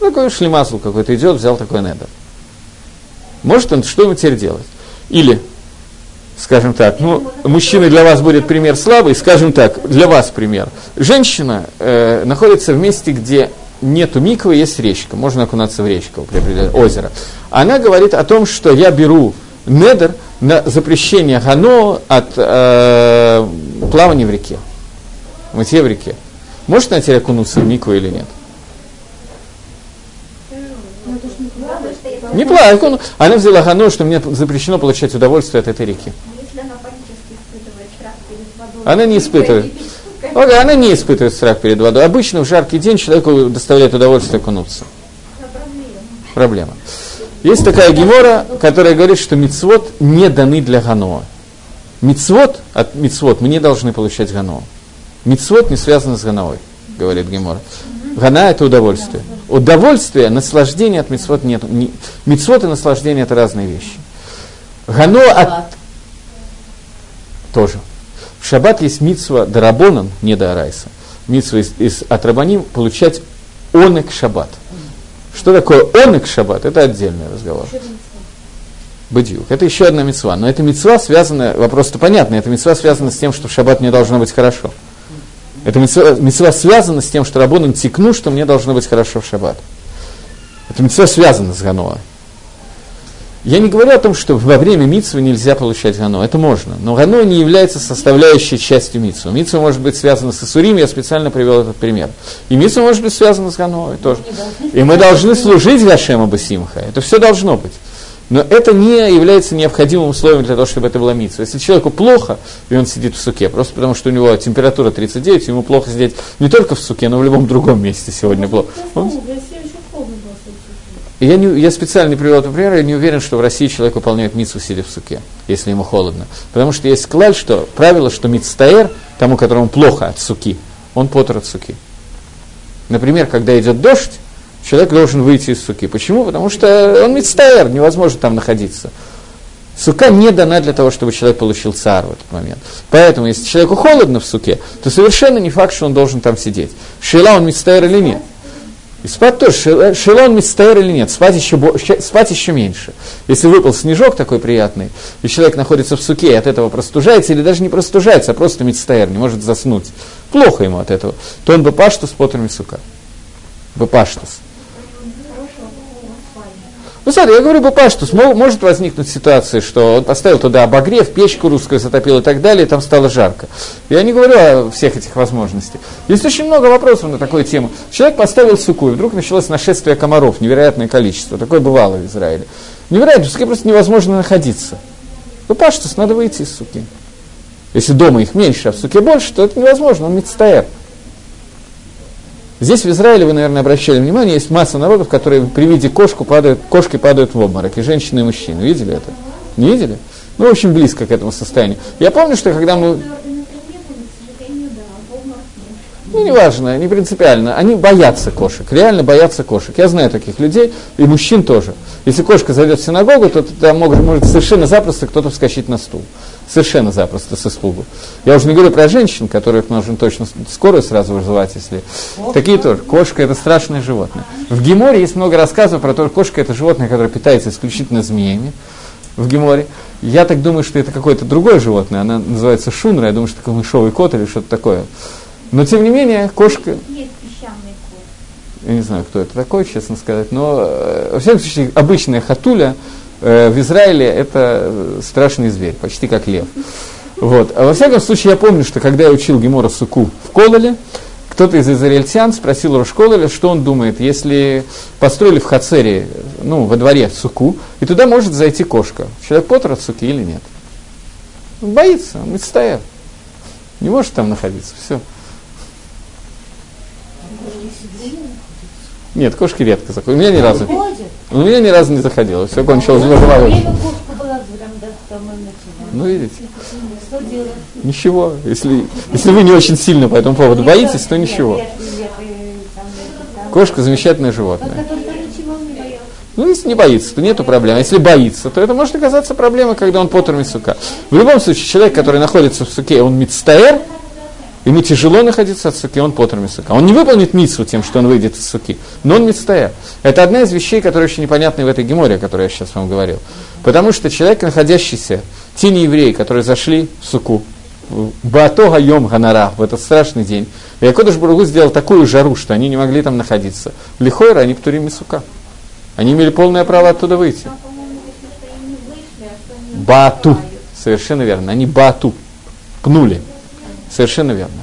Такой шлемазл какой-то идет, взял такой недер. Может он, что ему теперь делать? Или, скажем так, ну, мужчина для вас будет пример слабый, скажем так, для вас пример. Женщина э, находится в месте, где нету миквы, есть речка, можно окунаться в речку, озеро. Она говорит о том, что я беру недер на запрещение гано от э, плавания в реке, мытье в реке. Может она теперь окунуться в микву или нет? Не плавает. он- Она взяла гано, что мне запрещено получать удовольствие от этой реки. Если она панически испытывает страх перед водой. Она не испытывает. Она не испытывает страх перед водой. Обычно в жаркий день человеку доставляет удовольствие окунуться. Проблема. Есть такая гемора, которая говорит, что мицвод не даны для ганоа. Мицвод от мицвод мы не должны получать ганоа. Мицвод не связано с ганоой, говорит гемора. Гана – это удовольствие. Удовольствие, наслаждение от мицвод нет. Не- Мицвод и наслаждение – это разные вещи. Гано от... Тоже. В шаббат есть митсва дарабонан, не дарайса. Митсва из, из, от рабаним получать онек шаббат. Что такое онек шаббат? Это отдельный разговор. Бадиук. Это еще одна мецва. Но эта мецва связана, вопрос-то понятный, эта мецва связана с тем, что в шаббат мне должно быть хорошо. Эта мецва, связана с тем, что рабоном текну, что мне должно быть хорошо в шаббат. Эта мецва связана с Ганоа. Я не говорю о том, что во время митсвы нельзя получать гано. Это можно. Но гано не является составляющей частью митсвы. Митсва может быть связана с Исурим, я специально привел этот пример. И митсва может быть связана с гано тоже. И мы должны служить Гашема Басимха. Это все должно быть. Но это не является необходимым условием для того, чтобы это было митсва. Если человеку плохо, и он сидит в суке, просто потому что у него температура 39, ему плохо сидеть не только в суке, но в любом другом месте сегодня плохо. Он- этим. и Я, не, я специально не привел этот пример, я не уверен, что в России человек выполняет митсу, сидя в суке, если ему холодно. Потому что есть клаль, что правило, что митстаэр, тому, которому плохо от суки, он потер от суки. Например, когда идет дождь, человек должен выйти из суки. Почему? Потому что он митстаэр, невозможно там находиться. Сука не дана для того, чтобы человек получил цар в этот момент. Поэтому, если человеку холодно в суке, то совершенно не факт, что он должен там сидеть. Шейла он митстаэр или нет. И спать тоже, шел- шелон мистер или нет, спать еще, спать еще меньше. Если выпал снежок такой приятный, и человек находится в суке, и от этого простужается, или даже не простужается, а просто мистер, не может заснуть, плохо ему от этого, то он бы паштус потерми сука. Бы паштус. Ну, смотри, я говорю бы паштус, мо- может возникнуть ситуация, что он поставил туда обогрев, печку русскую затопил и так далее, и там стало жарко. Я не говорю о всех этих возможностях. Есть очень много вопросов на такую тему. Человек поставил суку, и вдруг началось нашествие комаров, невероятное количество. Такое бывало в Израиле. Невероятно, в суке просто невозможно находиться. Ну, паштус, надо выйти из суки. Если дома их меньше, а в суке больше, то это невозможно, он мецтаэр. Здесь в Израиле, вы, наверное, обращали внимание, есть масса народов, которые при виде кошку падают, кошки падают в обморок, и женщины, и мужчины. Видели это? Не видели? Ну, очень близко к этому состоянию. Я помню, что когда мы... Ну, неважно, не принципиально. Они боятся кошек, реально боятся кошек. Я знаю таких людей, и мужчин тоже. Если кошка зайдет в синагогу, то там может, может совершенно запросто кто-то вскочить на стул. Совершенно запросто, с испугу. Я уже не говорю про женщин, которых нужно точно скорую сразу вызывать, если... Такие тоже. Кошка – это страшное животное. В Геморе есть много рассказов про то, что кошка – это животное, которое питается исключительно змеями в Геморе. Я так думаю, что это какое-то другое животное. Она называется шунра. Я думаю, что это мышовый кот или что-то такое. Но, тем не менее, кошка... Есть песчаные я не знаю, кто это такой, честно сказать, но, э, во всяком случае, обычная хатуля э, в Израиле это э, страшный зверь, почти как лев. Вот. А во всяком случае, я помню, что когда я учил Гемора Суку в Кололе, кто-то из израильтян спросил Рошкололя, что он думает, если построили в Хацере, ну, во дворе суку, и туда может зайти кошка. Человек Поттер от суки или нет? Он боится, он стоят. Не может там находиться, все. Нет, кошки редко заходят. У меня ни разу. У меня ни разу не заходило. Все кончилось в головой. начала. Ну, видите. Что делать? Ничего. Если, если вы не очень сильно по этому поводу боитесь, то ничего. Кошка замечательное животное. Ну, если не боится, то нету проблем. А если боится, то это может оказаться проблемой, когда он потер сука. В любом случае, человек, который находится в суке, он мицтаэр, ему тяжело находиться от суки, он потер сука. Он не выполнит мицу тем, что он выйдет из суки, но он мицтаэр. Это одна из вещей, которые очень непонятны в этой геморе, о которой я сейчас вам говорил. Потому что человек, находящийся, те неевреи, которые зашли в суку, Баатога Йом Ганара, в этот страшный день, и Акодыш Бургу сделал такую жару, что они не могли там находиться. Лихойра, они птурим сука. Они имели полное право оттуда выйти. Не Бату. Совершенно верно. Они бату. Пнули. Совершенно верно.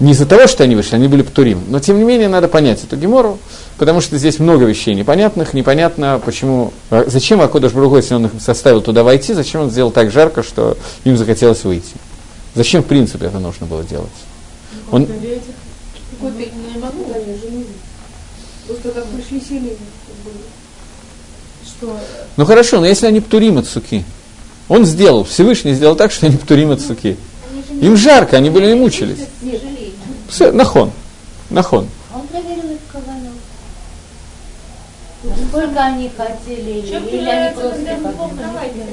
Не из-за того, что они вышли, они были птурим. Но, тем не менее, надо понять эту гемору, потому что здесь много вещей непонятных. Непонятно, почему, зачем Акодыш Бругу, если он их заставил туда войти, зачем он сделал так жарко, что им захотелось выйти. Зачем, в принципе, это нужно было делать? Он, Что ну хорошо, но если они птурим от суки, он сделал, Всевышний сделал так, что они птурим от суки. Им жарко, они были и мучились. не. Все, нахон. Нахон. Он проверил их. Насколько они хотели, или, или они просто хотели.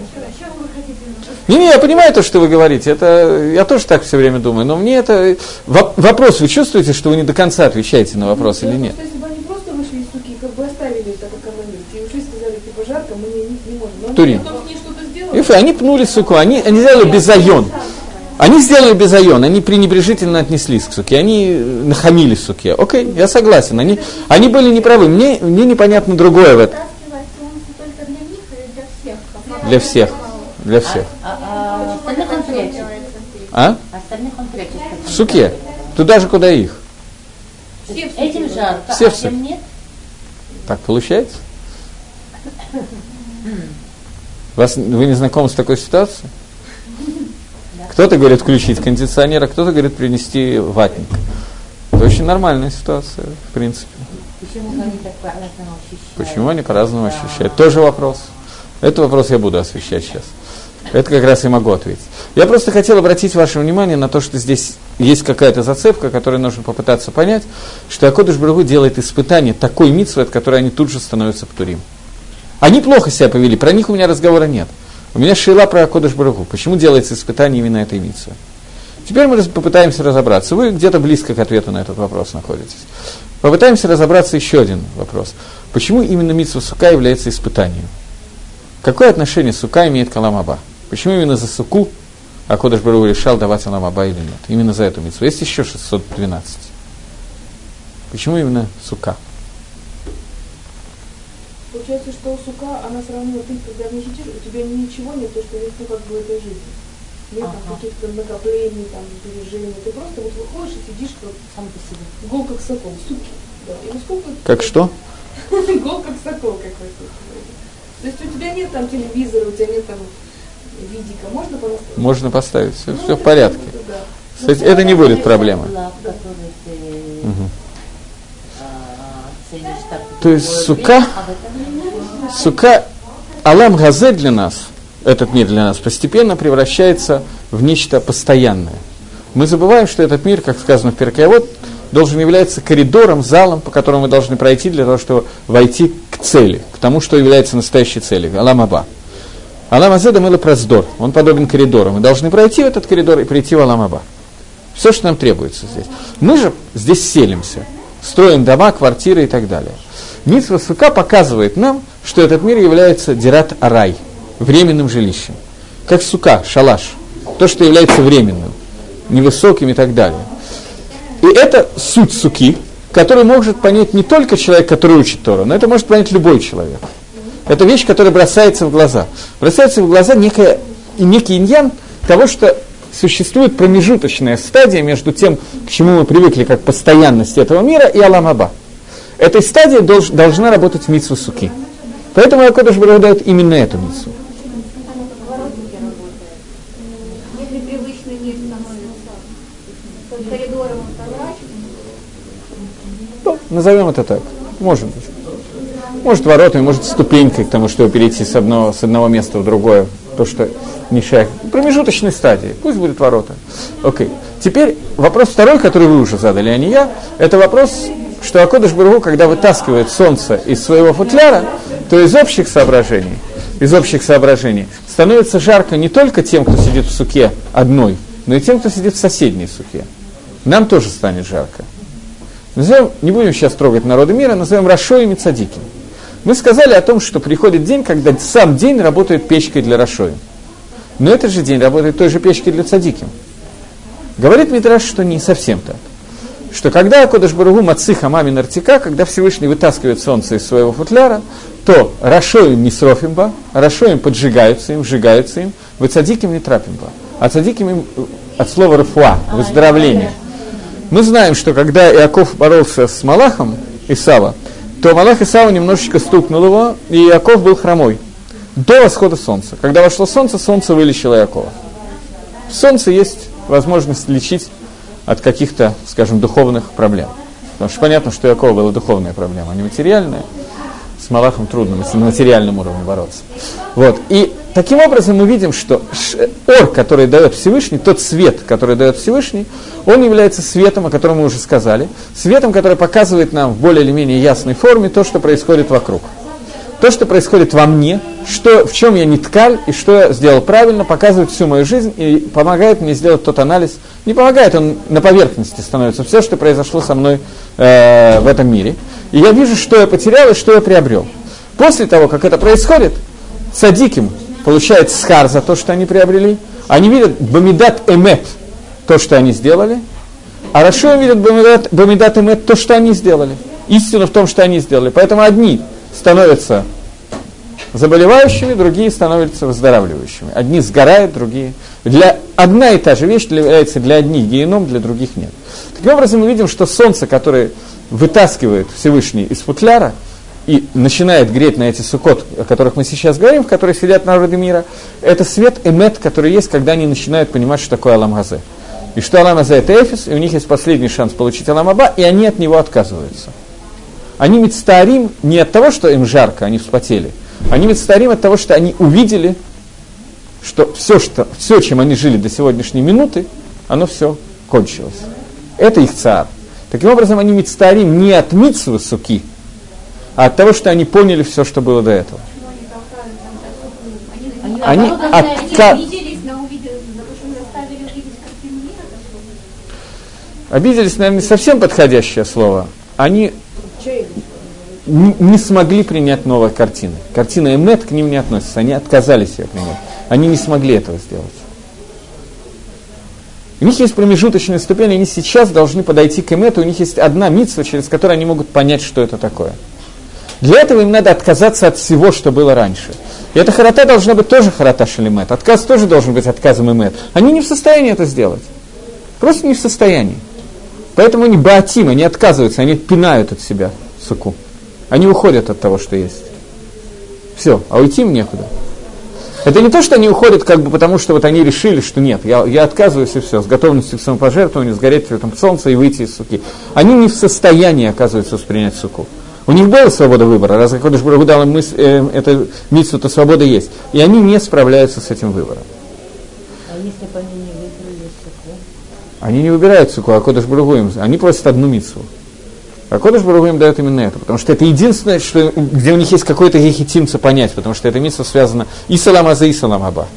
Не-не, я понимаю то, что вы говорите. Это, я тоже так все время думаю. Но мне это... Воп- вопрос, вы чувствуете, что вы не до конца отвечаете на вопрос или в том, нет? что если бы они просто вышли из суки, как бы оставили так, как оно есть, и ушли, сказали, типа, жарко, мы не, не, не можем. Но они Турин. Ифы, они пнули суку, они, они сделали безайон. Они сделали безайон, они пренебрежительно отнеслись к суке, они э, нахамили суке. Окей, я согласен, они, они были неправы. Мне, мне непонятно другое в этом. Для всех? Для всех. А, а? А? В суке. Туда же, куда их. Этим жарко, Все а тем нет. Так получается? Вас, вы не знакомы с такой ситуацией? Кто-то говорит включить кондиционер, а кто-то говорит принести ватник. Это очень нормальная ситуация, в принципе. Почему они так по-разному ощущают? Почему они по-разному ощущают? Тоже вопрос. Этот вопрос я буду освещать сейчас. Это как раз и могу ответить. Я просто хотел обратить ваше внимание на то, что здесь есть какая-то зацепка, которую нужно попытаться понять, что Акодыш Брагу делает испытание такой митсвы, от которой они тут же становятся птурим. Они плохо себя повели, про них у меня разговора нет. У меня шила про Акодыш Брагу. Почему делается испытание именно этой митсвы? Теперь мы попытаемся разобраться. Вы где-то близко к ответу на этот вопрос находитесь. Попытаемся разобраться еще один вопрос. Почему именно митсва сука является испытанием? Какое отношение сука имеет к Аламаба? Почему именно за суку Акодыш Бару решал давать Аламаба или нет? Именно за эту митсву. Есть еще 612. Почему именно сука? Получается, что сука, она все равно, ты когда сидишь, у тебя ничего нет, то, что есть, ну, как бы, этой жизни. Нет там Ага. каких-то накоплений, там, переживаний. Ты просто вот выходишь и сидишь, как Сам по себе. гол как сокол, суки. Да. И насколько... Как что? Гол как сокол какой-то. То есть у тебя нет там телевизора, у тебя нет там видика. Можно по-настоящему? Можно поставить. Все, Ну, все в порядке. да. Кстати, это не будет проблемой. Была, в которой ты Мгм. а, ценишь так. То есть сука-. Сука, Алам Газе для нас, этот мир для нас, постепенно превращается в нечто постоянное. Мы забываем, что этот мир, как сказано в Перкеавод, должен являться коридором, залом, по которому мы должны пройти для того, чтобы войти к цели, к тому, что является настоящей целью, Алам Аба. Алам Азедам это проздор, он подобен коридору. Мы должны пройти в этот коридор и прийти в Алам Аба. Все, что нам требуется здесь. Мы же здесь селимся, строим дома, квартиры и так далее. Митсва Сука показывает нам, что этот мир является дират арай, временным жилищем. Как сука, шалаш, то, что является временным, невысоким и так далее. И это суть суки, который может понять не только человек, который учит Тору, но это может понять любой человек. Это вещь, которая бросается в глаза. Бросается в глаза некая, некий иньян того, что существует промежуточная стадия между тем, к чему мы привыкли как постоянность этого мира, и Аламаба. Этой стадии долж, должна работать митсва суки. Поэтому Акодыш Барух дает именно эту коридором Ну, назовем это так. Может быть. Может воротами, может ступенькой к тому, чтобы перейти с одного, с одного места в другое. То, что не шаг. Промежуточной стадии. Пусть будет ворота. Окей. Теперь вопрос второй, который вы уже задали, а не я. Это вопрос, что Акодыш Баругу, когда вытаскивает солнце из своего футляра, то из общих соображений, из общих соображений становится жарко не только тем, кто сидит в суке одной, но и тем, кто сидит в соседней суке. Нам тоже станет жарко. Назовем, не будем сейчас трогать народы мира, назовем Рашо и Мецадиким. Мы сказали о том, что приходит день, когда сам день работает печкой для Рашоим. Но этот же день работает той же печкой для Цадиким. Говорит Митраш, что не совсем так. Что когда Кодыш Баругу Мациха Мамин Артика, когда Всевышний вытаскивает солнце из своего футляра, то Рашоим не срофимба, Рашоим поджигаются им, сжигаются им, вы цадиким не трапимба. А цадиким им от слова рафуа, выздоровление. Мы знаем, что когда Иаков боролся с Малахом Исава, то Малах Исава немножечко стукнул его, и Иаков был хромой. До восхода солнца. Когда вошло солнце, солнце вылечило Иакова. В солнце есть возможность лечить от каких-то, скажем, духовных проблем. Потому что понятно, что у Иакова была духовная проблема, а не материальная. С Малахом трудно на материальном уровне бороться. Вот. И таким образом мы видим, что ор, который дает Всевышний, тот свет, который дает Всевышний, он является светом, о котором мы уже сказали, светом, который показывает нам в более или менее ясной форме то, что происходит вокруг. То, что происходит во мне, что, в чем я не ткаль и что я сделал правильно, показывает всю мою жизнь и помогает мне сделать тот анализ. Не помогает, он на поверхности становится. Все, что произошло со мной э, в этом мире. И я вижу, что я потерял и что я приобрел. После того, как это происходит, садиким получает схар за то, что они приобрели. Они видят бамидат эмет, то, что они сделали. А Рашуем видят бамидат, бамидат эмет, то, что они сделали. Истина в том, что они сделали. Поэтому одни становятся заболевающими, другие становятся выздоравливающими. Одни сгорают, другие... Для... Одна и та же вещь является для одних геном, для других нет. Таким образом, мы видим, что солнце, которое вытаскивает Всевышний из футляра и начинает греть на эти сукот, о которых мы сейчас говорим, в которых сидят народы мира, это свет эмет, который есть, когда они начинают понимать, что такое Аламгазе. И что Аламазе это Эфис, и у них есть последний шанс получить Аламаба, и они от него отказываются. Они мецтарим не от того, что им жарко, они вспотели. Они мецтарим от того, что они увидели, что все, что, все, чем они жили до сегодняшней минуты, оно все кончилось. Это их царь. Таким образом, они мецтарим не от митсвы суки, а от того, что они поняли все, что было до этого. Они, мира такого. обиделись, наверное, не совсем подходящее слово. Они не смогли принять новые картины. Картина Эмет к ним не относится, они отказались ее принять. Они не смогли этого сделать. У них есть промежуточные ступени, они сейчас должны подойти к Эмету, у них есть одна митсва, через которую они могут понять, что это такое. Для этого им надо отказаться от всего, что было раньше. И эта харата должна быть тоже харата шалимет. Отказ тоже должен быть отказом эмет. Они не в состоянии это сделать. Просто не в состоянии. Поэтому они баатим, они отказываются, они пинают от себя суку. Они уходят от того, что есть. Все, а уйти им некуда. Это не то, что они уходят, как бы потому, что вот они решили, что нет, я, я отказываюсь и все, с готовностью к самопожертвованию, сгореть в солнце и выйти из суки. Они не в состоянии, оказывается, воспринять суку. У них была свобода выбора, раз Кодыш Барагу дал им мыс, э, это митсу, то свобода есть. И они не справляются с этим выбором. А если бы они не выбрали суку? Они не выбирают суку, а Кодыш Барагу им, они просят одну митсу. А Кодыш Барагу им дает именно это, потому что это единственное, что, где у них есть какой-то ехитимца понять, потому что эта митсва связана и салам аза, и салам аба.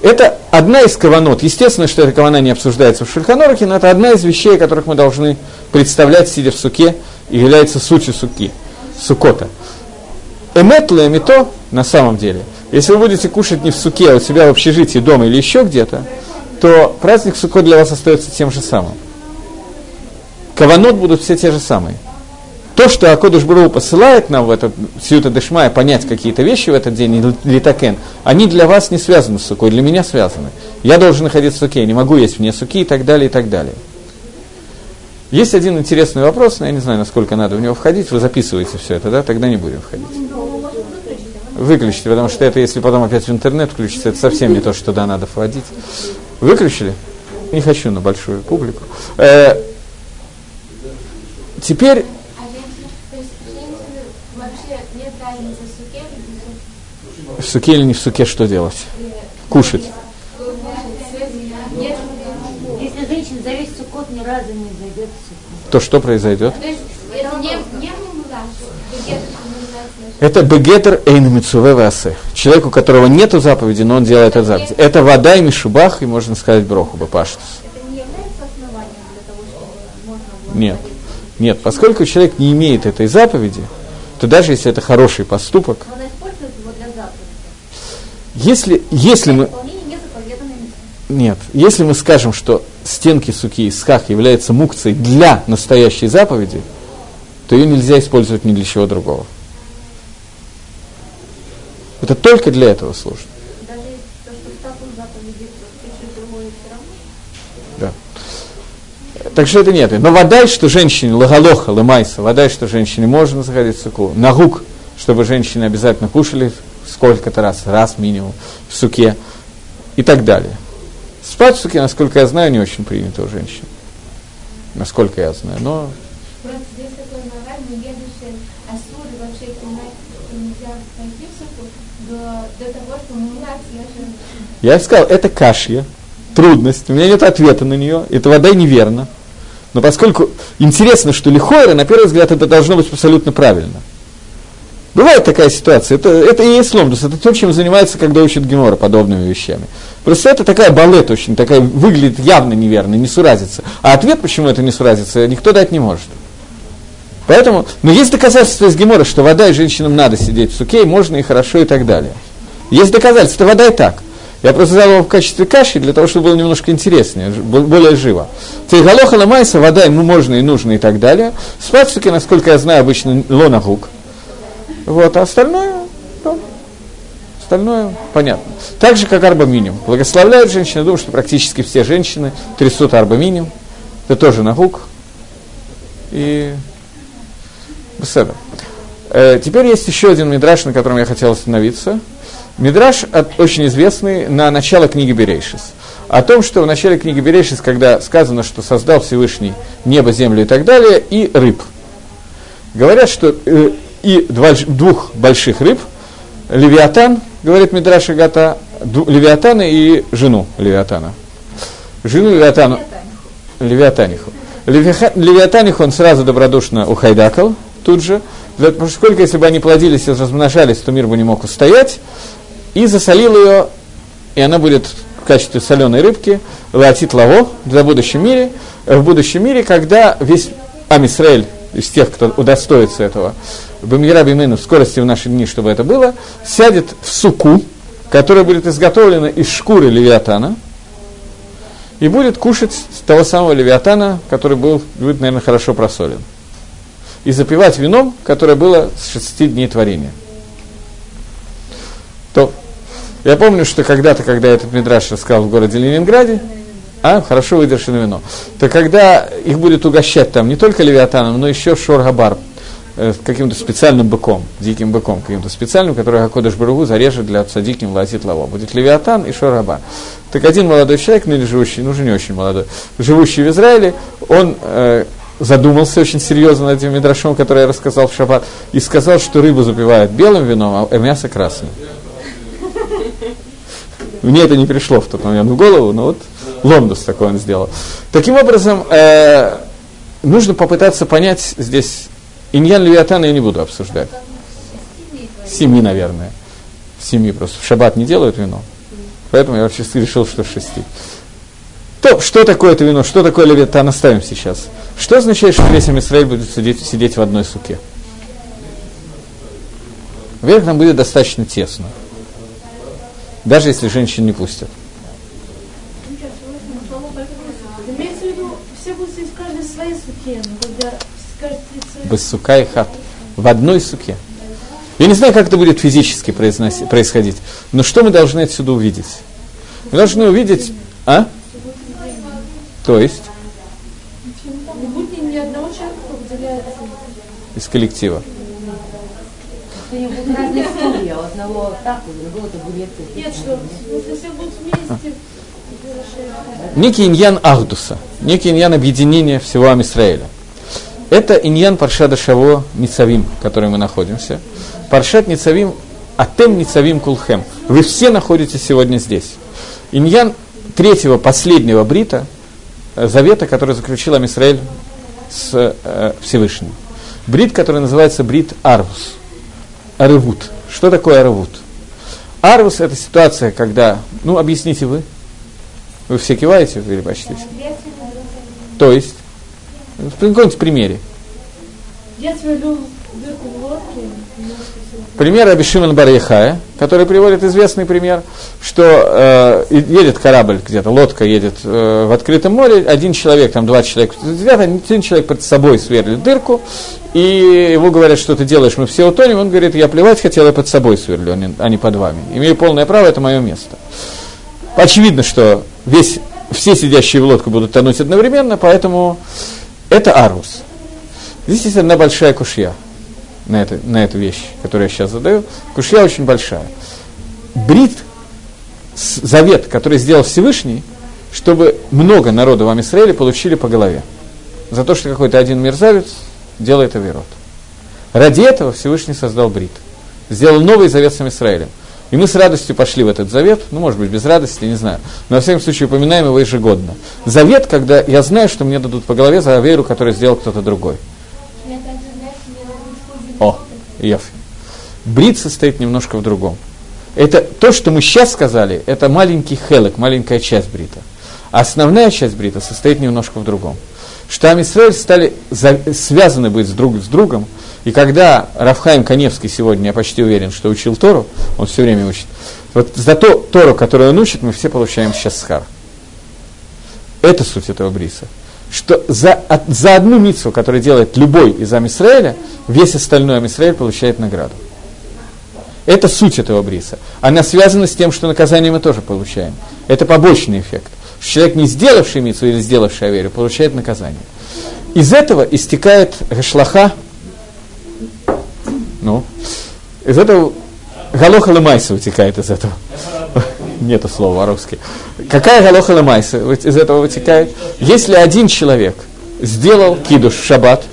Это одна из каванот. Естественно, что эта кавана не обсуждается в Шульханорахе, но это одна из вещей, которых мы должны представлять, сидя в суке, и является сутью суки, сукота. Эмет лемито, на самом деле, если вы будете кушать не в суке, а у себя в общежитии, дома или еще где-то, то праздник Суккот для вас остается тем же самым. Каванот будут все те же самые. То, что Акодыш Бру посылает нам в этот Сьюта Дешмая понять какие-то вещи в этот день, Литакен, они для вас не связаны с сукой, для меня связаны. Я должен находиться в суке, я не могу есть вне суки и так далее, и так далее. Есть один интересный вопрос, но я не знаю, насколько надо в него входить. Вы записываете все это, да? Тогда не будем входить. Выключите, потому что это, если потом опять в интернет включится, это совсем не то, что туда надо вводить. Выключили? Не хочу на большую публику. Теперь в суке или не в суке что делать? Кушать. Если женщина за весь сукот ни разу не зайдет в сукот. То что произойдет? Это Это бегетер эйнамицуве васе. Человек, у которого нет заповеди, но он делает эту заповедь. Это вода и мишубах, и можно сказать броху бапаштус. Это не является основанием для того, чтобы можно было... Нет. Нет, поскольку человек не имеет этой заповеди, то даже если это хороший поступок, она использует его для заповеди. если, если мы, нет, если мы скажем, что стенки суки и сках являются мукцией для настоящей заповеди, то ее нельзя использовать ни для чего другого. Это только для этого служит. Даже если то, что в статус заповеди, то чуть-чуть другое все равно. Так что это нет. Но вода, что женщине, лагалоха, лымайса, вода, что женщине можно заходить в суку. Нагук, чтобы женщины обязательно кушали сколько-то раз, раз минимум, в суке и так далее. Спать в суке, насколько я знаю, не очень принято у женщин. Насколько я знаю. Но Просто здесь такой мораль, но едущий асур, и вообще понимать, что нельзя пойти в суку до, до того, что мумлять съешь. я сказал, это кашья, трудность, у меня нет ответа на нее, это вода неверно. Но поскольку интересно, что лихойра, на первый взгляд, это должно быть абсолютно правильно. Бывает такая ситуация, это, это и есть ломдус, это то, чем занимается, когда учат Гемора подобными вещами. Просто это такая балет очень, такая выглядит явно неверно, не суразится. А ответ, почему это не суразится, никто дать не может. Поэтому, но есть доказательства из Гемора, что вода и женщинам надо сидеть в суке, можно и хорошо, и так далее. Есть доказательства, вода и так. Я просто взял его в качестве каши, для того, чтобы было немножко интереснее, более живо. Тейгалоха ламайса, вода ему можно и нужно и так далее. Суке, насколько я знаю, обычно лонагук. Вот, а остальное, ну, остальное понятно. Так же, как арбаминиум. Благословляют женщины, думаю, что практически все женщины трясут арбаминиум. Это тоже нагук. И Беседа. Э, теперь есть еще один мидраш, на котором я хотел остановиться. Мидраш очень известный на начало книги Берейшис. О том, что в начале книги Берейшис, когда сказано, что создал Всевышний небо, землю и так далее, и рыб. Говорят, что э, и два, двух больших рыб, Левиатан, говорит Мидраш Агата, Левиатана и жену Левиатана. Жену Левиатану, Левиатаниху. Левиатаниху он сразу добродушно ухайдакал, тут же, потому сколько, если бы они плодились и размножались, то мир бы не мог устоять, и засолил ее, и она будет в качестве соленой рыбки, латит лаво в будущем мире, в будущем мире, когда весь Амисраэль, из тех, кто удостоится этого, Бамира Бимейну в скорости в наши дни, чтобы это было, сядет в суку, которая будет изготовлена из шкуры левиатана, и будет кушать того самого левиатана, который был, будет, наверное, хорошо просолен. И запивать вином, которое было с шести дней творения. Я помню, что когда-то, когда этот Мидраш рассказал в городе Ленинграде, а, хорошо выдержанное вино, то когда их будет угощать там не только левиатаном, но еще шоргабар, э, каким-то специальным быком, диким быком, каким-то специальным, который Акодыш Баругу зарежет для отца диким лазит лаво. Будет левиатан и шоргабар. Так один молодой человек, ныне живущий, ну уже не очень молодой, живущий в Израиле, он э, задумался очень серьезно над этим мидрашом, который я рассказал в шаббат, и сказал, что рыбу запивают белым вином, а мясо красным. Мне это не пришло в тот момент в голову, но вот Ломдус такой он сделал. Таким образом, э, нужно попытаться понять здесь, Иньян Левиатана я не буду обсуждать. Семи, наверное. Семи просто. В шаббат не делают вино. Поэтому я вообще решил, что шести. То, что такое это вино, что такое левиатан, оставим сейчас. Что означает, что весь Израиль будет сидеть, сидеть в одной суке? Вверх нам будет достаточно тесно. Даже если женщин не пустят. Без сука и хат. В одной суке. Я не знаю, как это будет физически происходить, но что мы должны отсюда увидеть? Мы должны увидеть... А? То есть? Из коллектива. Одного так, у другого табуреты. Нет, что, если все будут вместе, некий иньян Ахдуса, некий иньян объединения всего Амисраэля. Это иньян Паршада Шаво Ницавим, в котором мы находимся. Паршат Ницавим, Атем Ницавим Кулхем. Вы все находитесь сегодня здесь. Иньян третьего, последнего брита, э, завета, который заключил Амисраэль с э, Всевышним. Брит, который называется Брит Арвус. Арывут. Что такое Арывут? Арвус – это ситуация, когда... Ну, объясните вы. Вы все киваете или почти все? То есть, в каком-нибудь примере. Я сверлю дырку в лодке. Пример Абишиман Барьяхая, который приводит известный пример, что э, едет корабль где-то, лодка едет э, в открытом море, один человек, там два человека сидят, один человек под собой сверлит дырку, и ему говорят, что ты делаешь, мы все утонем, он говорит, я плевать хотел, я под собой сверлю, а а не под вами. Имею полное право, это мое место. Очевидно, что весь, все сидящие в лодку будут тонуть одновременно, поэтому это арус. Здесь есть одна большая кушья на, это, на эту вещь, которую я сейчас задаю. Кушья очень большая. Брит, завет, который сделал Всевышний, чтобы много народу в Амисраиле получили по голове. За то, что какой-то один мерзавец делает авирот. Ради этого Всевышний создал Брит. Сделал новый завет с Амисраилем. И мы с радостью пошли в этот завет, ну, может быть, без радости, не знаю, но, во всяком случае, упоминаем его ежегодно. Завет, когда я знаю, что мне дадут по голове за аверу, который сделал кто-то другой. Я также, знаете, мне использовать О, Йофи. Брит состоит немножко в другом. Это то, что мы сейчас сказали, это маленький хелек, маленькая часть брита. Основная часть брита состоит немножко в другом. Что Амисраэль стали за- связаны быть с друг с другом, и когда Рафхаим Каневский сегодня, я почти уверен, что учил Тору, он все время учит, вот за то Тору, которую он учит, мы все получаем сейчас схар. Это суть этого бриса. Что за, от- за одну митцву, которую делает любой из Амисраэля, весь остальной Амисраэль получает награду. Это суть этого бриса. Она связана с тем, что наказание мы тоже получаем. Это побочный эффект. Человек, не сделавший митцву или сделавший аверию, получает наказание. Из этого истекает гашлаха, ну, из этого галоха лемайса вытекает из этого. Нету слова по-русски. Какая галоха лемайса вот из этого вытекает? Если один человек сделал кидуш в шаббат,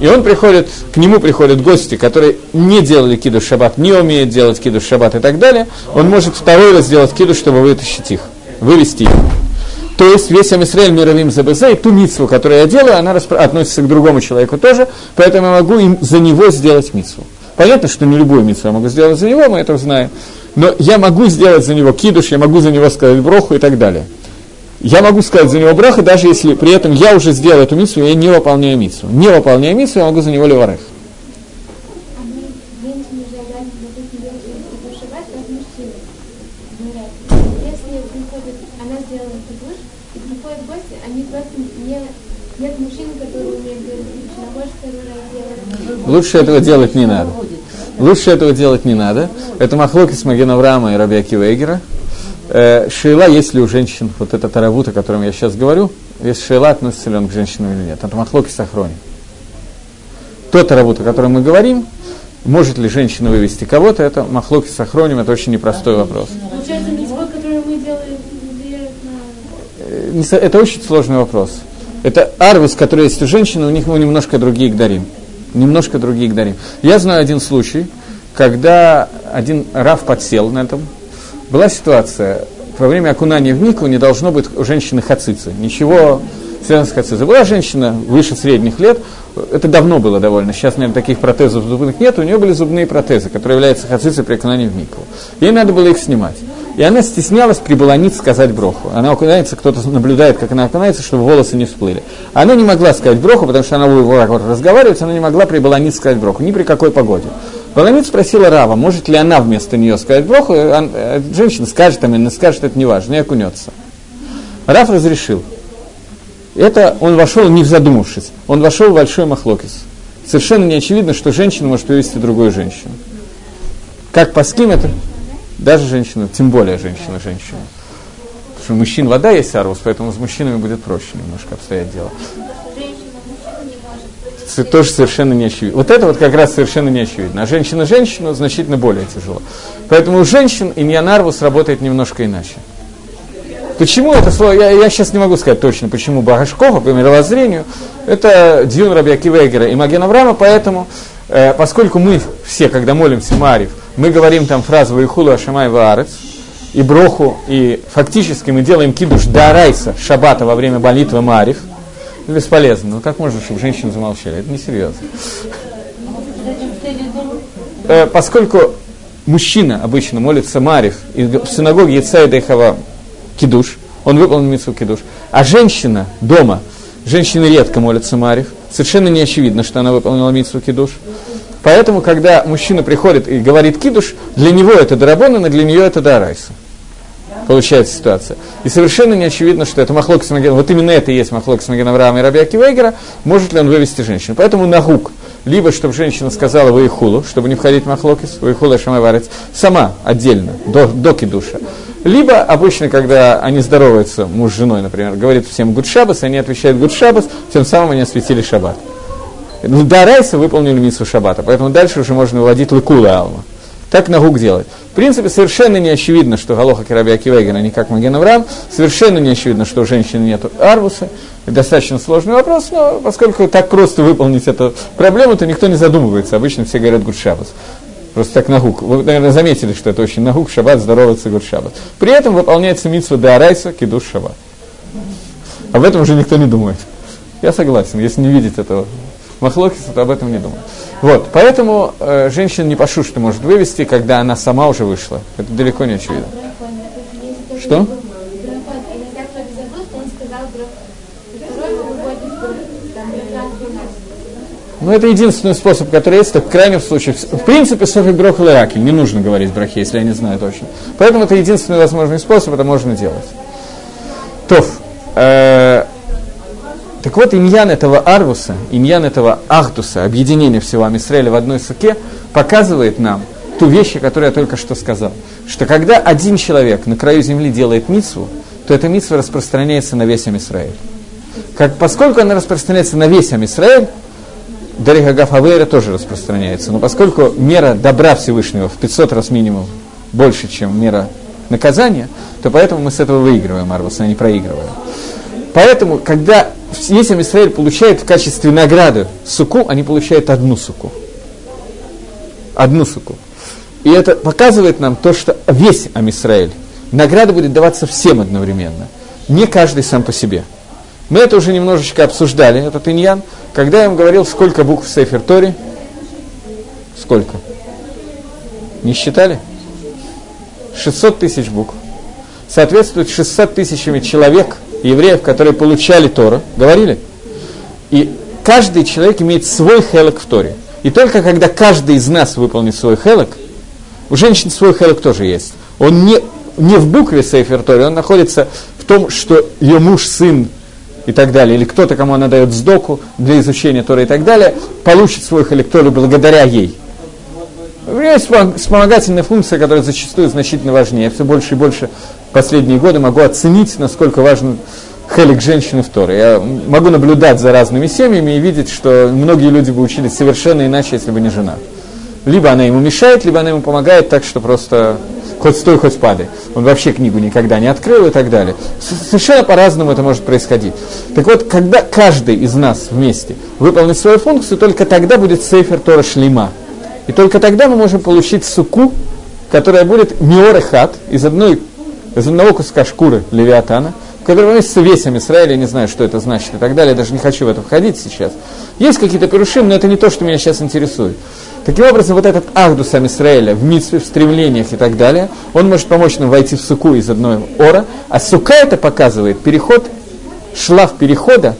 и он приходит, к нему приходят гости, которые не делали кидуш шаббат, не умеют делать кидуш шаббат и так далее, он может второй раз сделать кидуш, чтобы вытащить их, вывести их. То есть весь Амисраэль мировым ЗБЗ, и ту митсву, которую я делаю, она распро- относится к другому человеку тоже, поэтому я могу им за него сделать митсву. Понятно, что не любую митсву я могу сделать за него, мы это знаем, но я могу сделать за него кидуш, я могу за него сказать броху и так далее. Я могу сказать за него браха, даже если при этом я уже сделал эту митсву, я не выполняю митсву. Не выполняя митсву, я могу за него леварех. А. Лучше этого делать не надо. Лучше этого делать не надо. Это махлоки с Маген Авраама и Раби Акива Эгера. Э, шейла, есть ли у женщин вот эта таравут, о котором я сейчас говорю, если шейла, относится ли он к женщинам или нет. Это махлоки с Ахрони. Тот таравут, о котором мы говорим, может ли женщина вывести кого-то, это махлоки с Ахроним, это очень непростой вопрос. Получается, митцвот, который мы делаем, на... Э, Это очень сложный вопрос. Это арвус, который есть у женщины, у них мы немножко другие гдарим. Немножко другие гдарим. Я знаю один случай, когда один рав подсел на этом. Была ситуация, во время окунания в Мику не должно быть у женщины хацицы. Ничего связанного с хацицей. Была женщина выше средних лет, это давно было довольно, сейчас, наверное, таких протезов зубных нет, у нее были зубные протезы, которые являются хацицей при окунании в Мику. Ей надо было их снимать. И она стеснялась при баланит сказать броху. Она окунается, кто-то наблюдает, как она окунается, чтобы волосы не всплыли. Она не могла сказать броху, потому что она вот разговаривать, она не могла при баланит сказать броху, ни при какой погоде. Баланит спросила Рава, может ли она вместо нее сказать броху, он- э, женщина скажет, там, не скажет, это не важно, и окунется. Рав разрешил. Это он вошел не задумавшись, он вошел в большой махлокис. Совершенно не очевидно, что женщина может вывести другую женщину. Как по ским это? Даже женщина, тем более женщина, женщина. Потому что у мужчин вода есть арвус, поэтому с мужчинами будет проще немножко обстоять дело. Тоже совершенно не очевидно. Вот это вот как раз совершенно не очевидно. А женщина женщину значительно более тяжело. Поэтому у женщин иньян арвус работает немножко иначе. Почему это слово, я, я сейчас не могу сказать точно, почему Багашкова, по мировоззрению, это Дьюн Рабиаки Вегера и Маген Авраама, поэтому, э, поскольку мы все, когда молимся Марив, мы говорим там фразу «Ваихулу Ашамай Ваарец», и броху, и фактически мы делаем кидуш до Арайса, шабата во время молитвы Марив, бесполезно. Ну как можно, чтобы женщины замолчали? Это несерьезно. Э, поскольку мужчина обычно молится Марив, и в синагоге Яцай Дейхава кидуш, он выполнил митцву кидуш. А женщина дома, женщины редко молятся Марив, совершенно не очевидно, что она выполнила митцву кидуш. Поэтому, когда мужчина приходит и говорит кидуш, для него это дарабон, а для нее это дарайса. Получается ситуация. И совершенно не очевидно, что это махлок Маген, вот именно это и есть махлок Маген Авраама и Рабиаки Вейгера, может ли он вывести женщину. Поэтому нагук, либо чтобы женщина сказала выехулу, чтобы не входить в махлокис, выехула шамайварец, сама отдельно, до, до кидуша. Либо обычно, когда они здороваются, муж с женой, например, говорит всем гудшабас, они отвечают гудшабас, тем самым они осветили шаббат. Ну, до Райса выполнили митсу шаббата, поэтому дальше уже можно выводить лыкула алма. Так Нагук делает. В принципе, совершенно не очевидно, что Галоха Кераби Акивегена не как Маген Авраам, совершенно не очевидно, что у женщины нет арвуса. Это достаточно сложный вопрос, но поскольку так просто выполнить эту проблему, то никто не задумывается. Обычно все говорят Гудшабас. Просто так нагук. Вы, наверное, заметили, что это очень нагук, шаббат, здороваться, год шаббат. При этом выполняется митсва Дарайса, кидуш шаббат. Об этом уже никто не думает. Я согласен, если не видеть этого махлокиса, то об этом не думаю. Вот, поэтому э, женщина не пошу, что может вывести, когда она сама уже вышла. Это далеко не очевидно. Что? Ну, это единственный способ, который есть, в крайнем случае. В принципе, Софи Брох Леракель, не нужно говорить брахе, если я не знаю точно. Поэтому это единственный возможный способ, это можно делать. Тоф. Э, так вот, иньян этого арвуса, иньян этого ахдуса, объединения всего Амисраэля в одной суке, показывает нам ту вещь, которую я только что сказал. Что когда один человек на краю земли делает мицву, то эта мицва распространяется на весь Амисраэль. Как, поскольку она распространяется на весь Амисраэль, Дариха Гафавейра тоже распространяется. Но поскольку мера добра Всевышнего в 500 раз минимум больше, чем мера наказания, то поэтому мы с этого выигрываем Арвус, а не проигрываем. Поэтому, когда весь Израиль получает в качестве награды суку, они получают одну суку. Одну суку. И это показывает нам то, что весь Амисраэль, награда будет даваться всем одновременно. Не каждый сам по себе. Мы это уже немножечко обсуждали, этот иньян, когда я им говорил, сколько букв в Сейфер Торе. Сколько? Не считали? 600 тысяч букв. Соответствует 600 тысячами человек, евреев, которые получали Тору. Говорили? И каждый человек имеет свой хелок в Торе. И только когда каждый из нас выполнит свой хелок, у женщин свой хелок тоже есть. Он не, не в букве Сейфер Торе, он находится в том, что ее муж, сын и так далее, или кто-то, кому она дает сдоку для изучения Тора и так далее, получит свой халекторию благодаря ей. У меня есть вспомогательная функция, которая зачастую значительно важнее. Все больше и больше последние годы могу оценить, насколько важен хелик женщины в Торе. Я могу наблюдать за разными семьями и видеть, что многие люди бы учились совершенно иначе, если бы не жена. Либо она ему мешает, либо она ему помогает так, что просто хоть стой, хоть падай. Он вообще книгу никогда не открыл и так далее. Совершенно по-разному это может происходить. Так вот, когда каждый из нас вместе выполнит свою функцию, только тогда будет сейфер Тора Шлима. И только тогда мы можем получить суку, которая будет миорехат из, одной, из одного куска шкуры Левиатана, в котором есть весь Израиля, я не знаю, что это значит и так далее, я даже не хочу в это входить сейчас. Есть какие-то перушим, но это не то, что меня сейчас интересует. Таким образом, вот этот Ахдус Израиля в митве, в стремлениях и так далее, он может помочь нам войти в суку из одной ора, а сука это показывает переход, шлав перехода,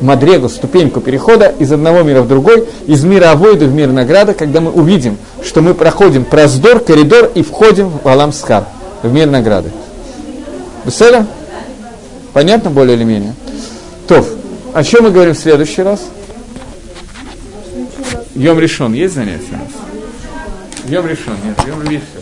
мадрегу, ступеньку перехода из одного мира в другой, из мира Авойда в мир награда, когда мы увидим, что мы проходим проздор, коридор и входим в Алам Схар, в мир награды. Беседа? Понятно более или менее? Тов. О чем мы говорим в следующий раз? Йом решен. Есть занятие? Йом решен. Нет, йом решен.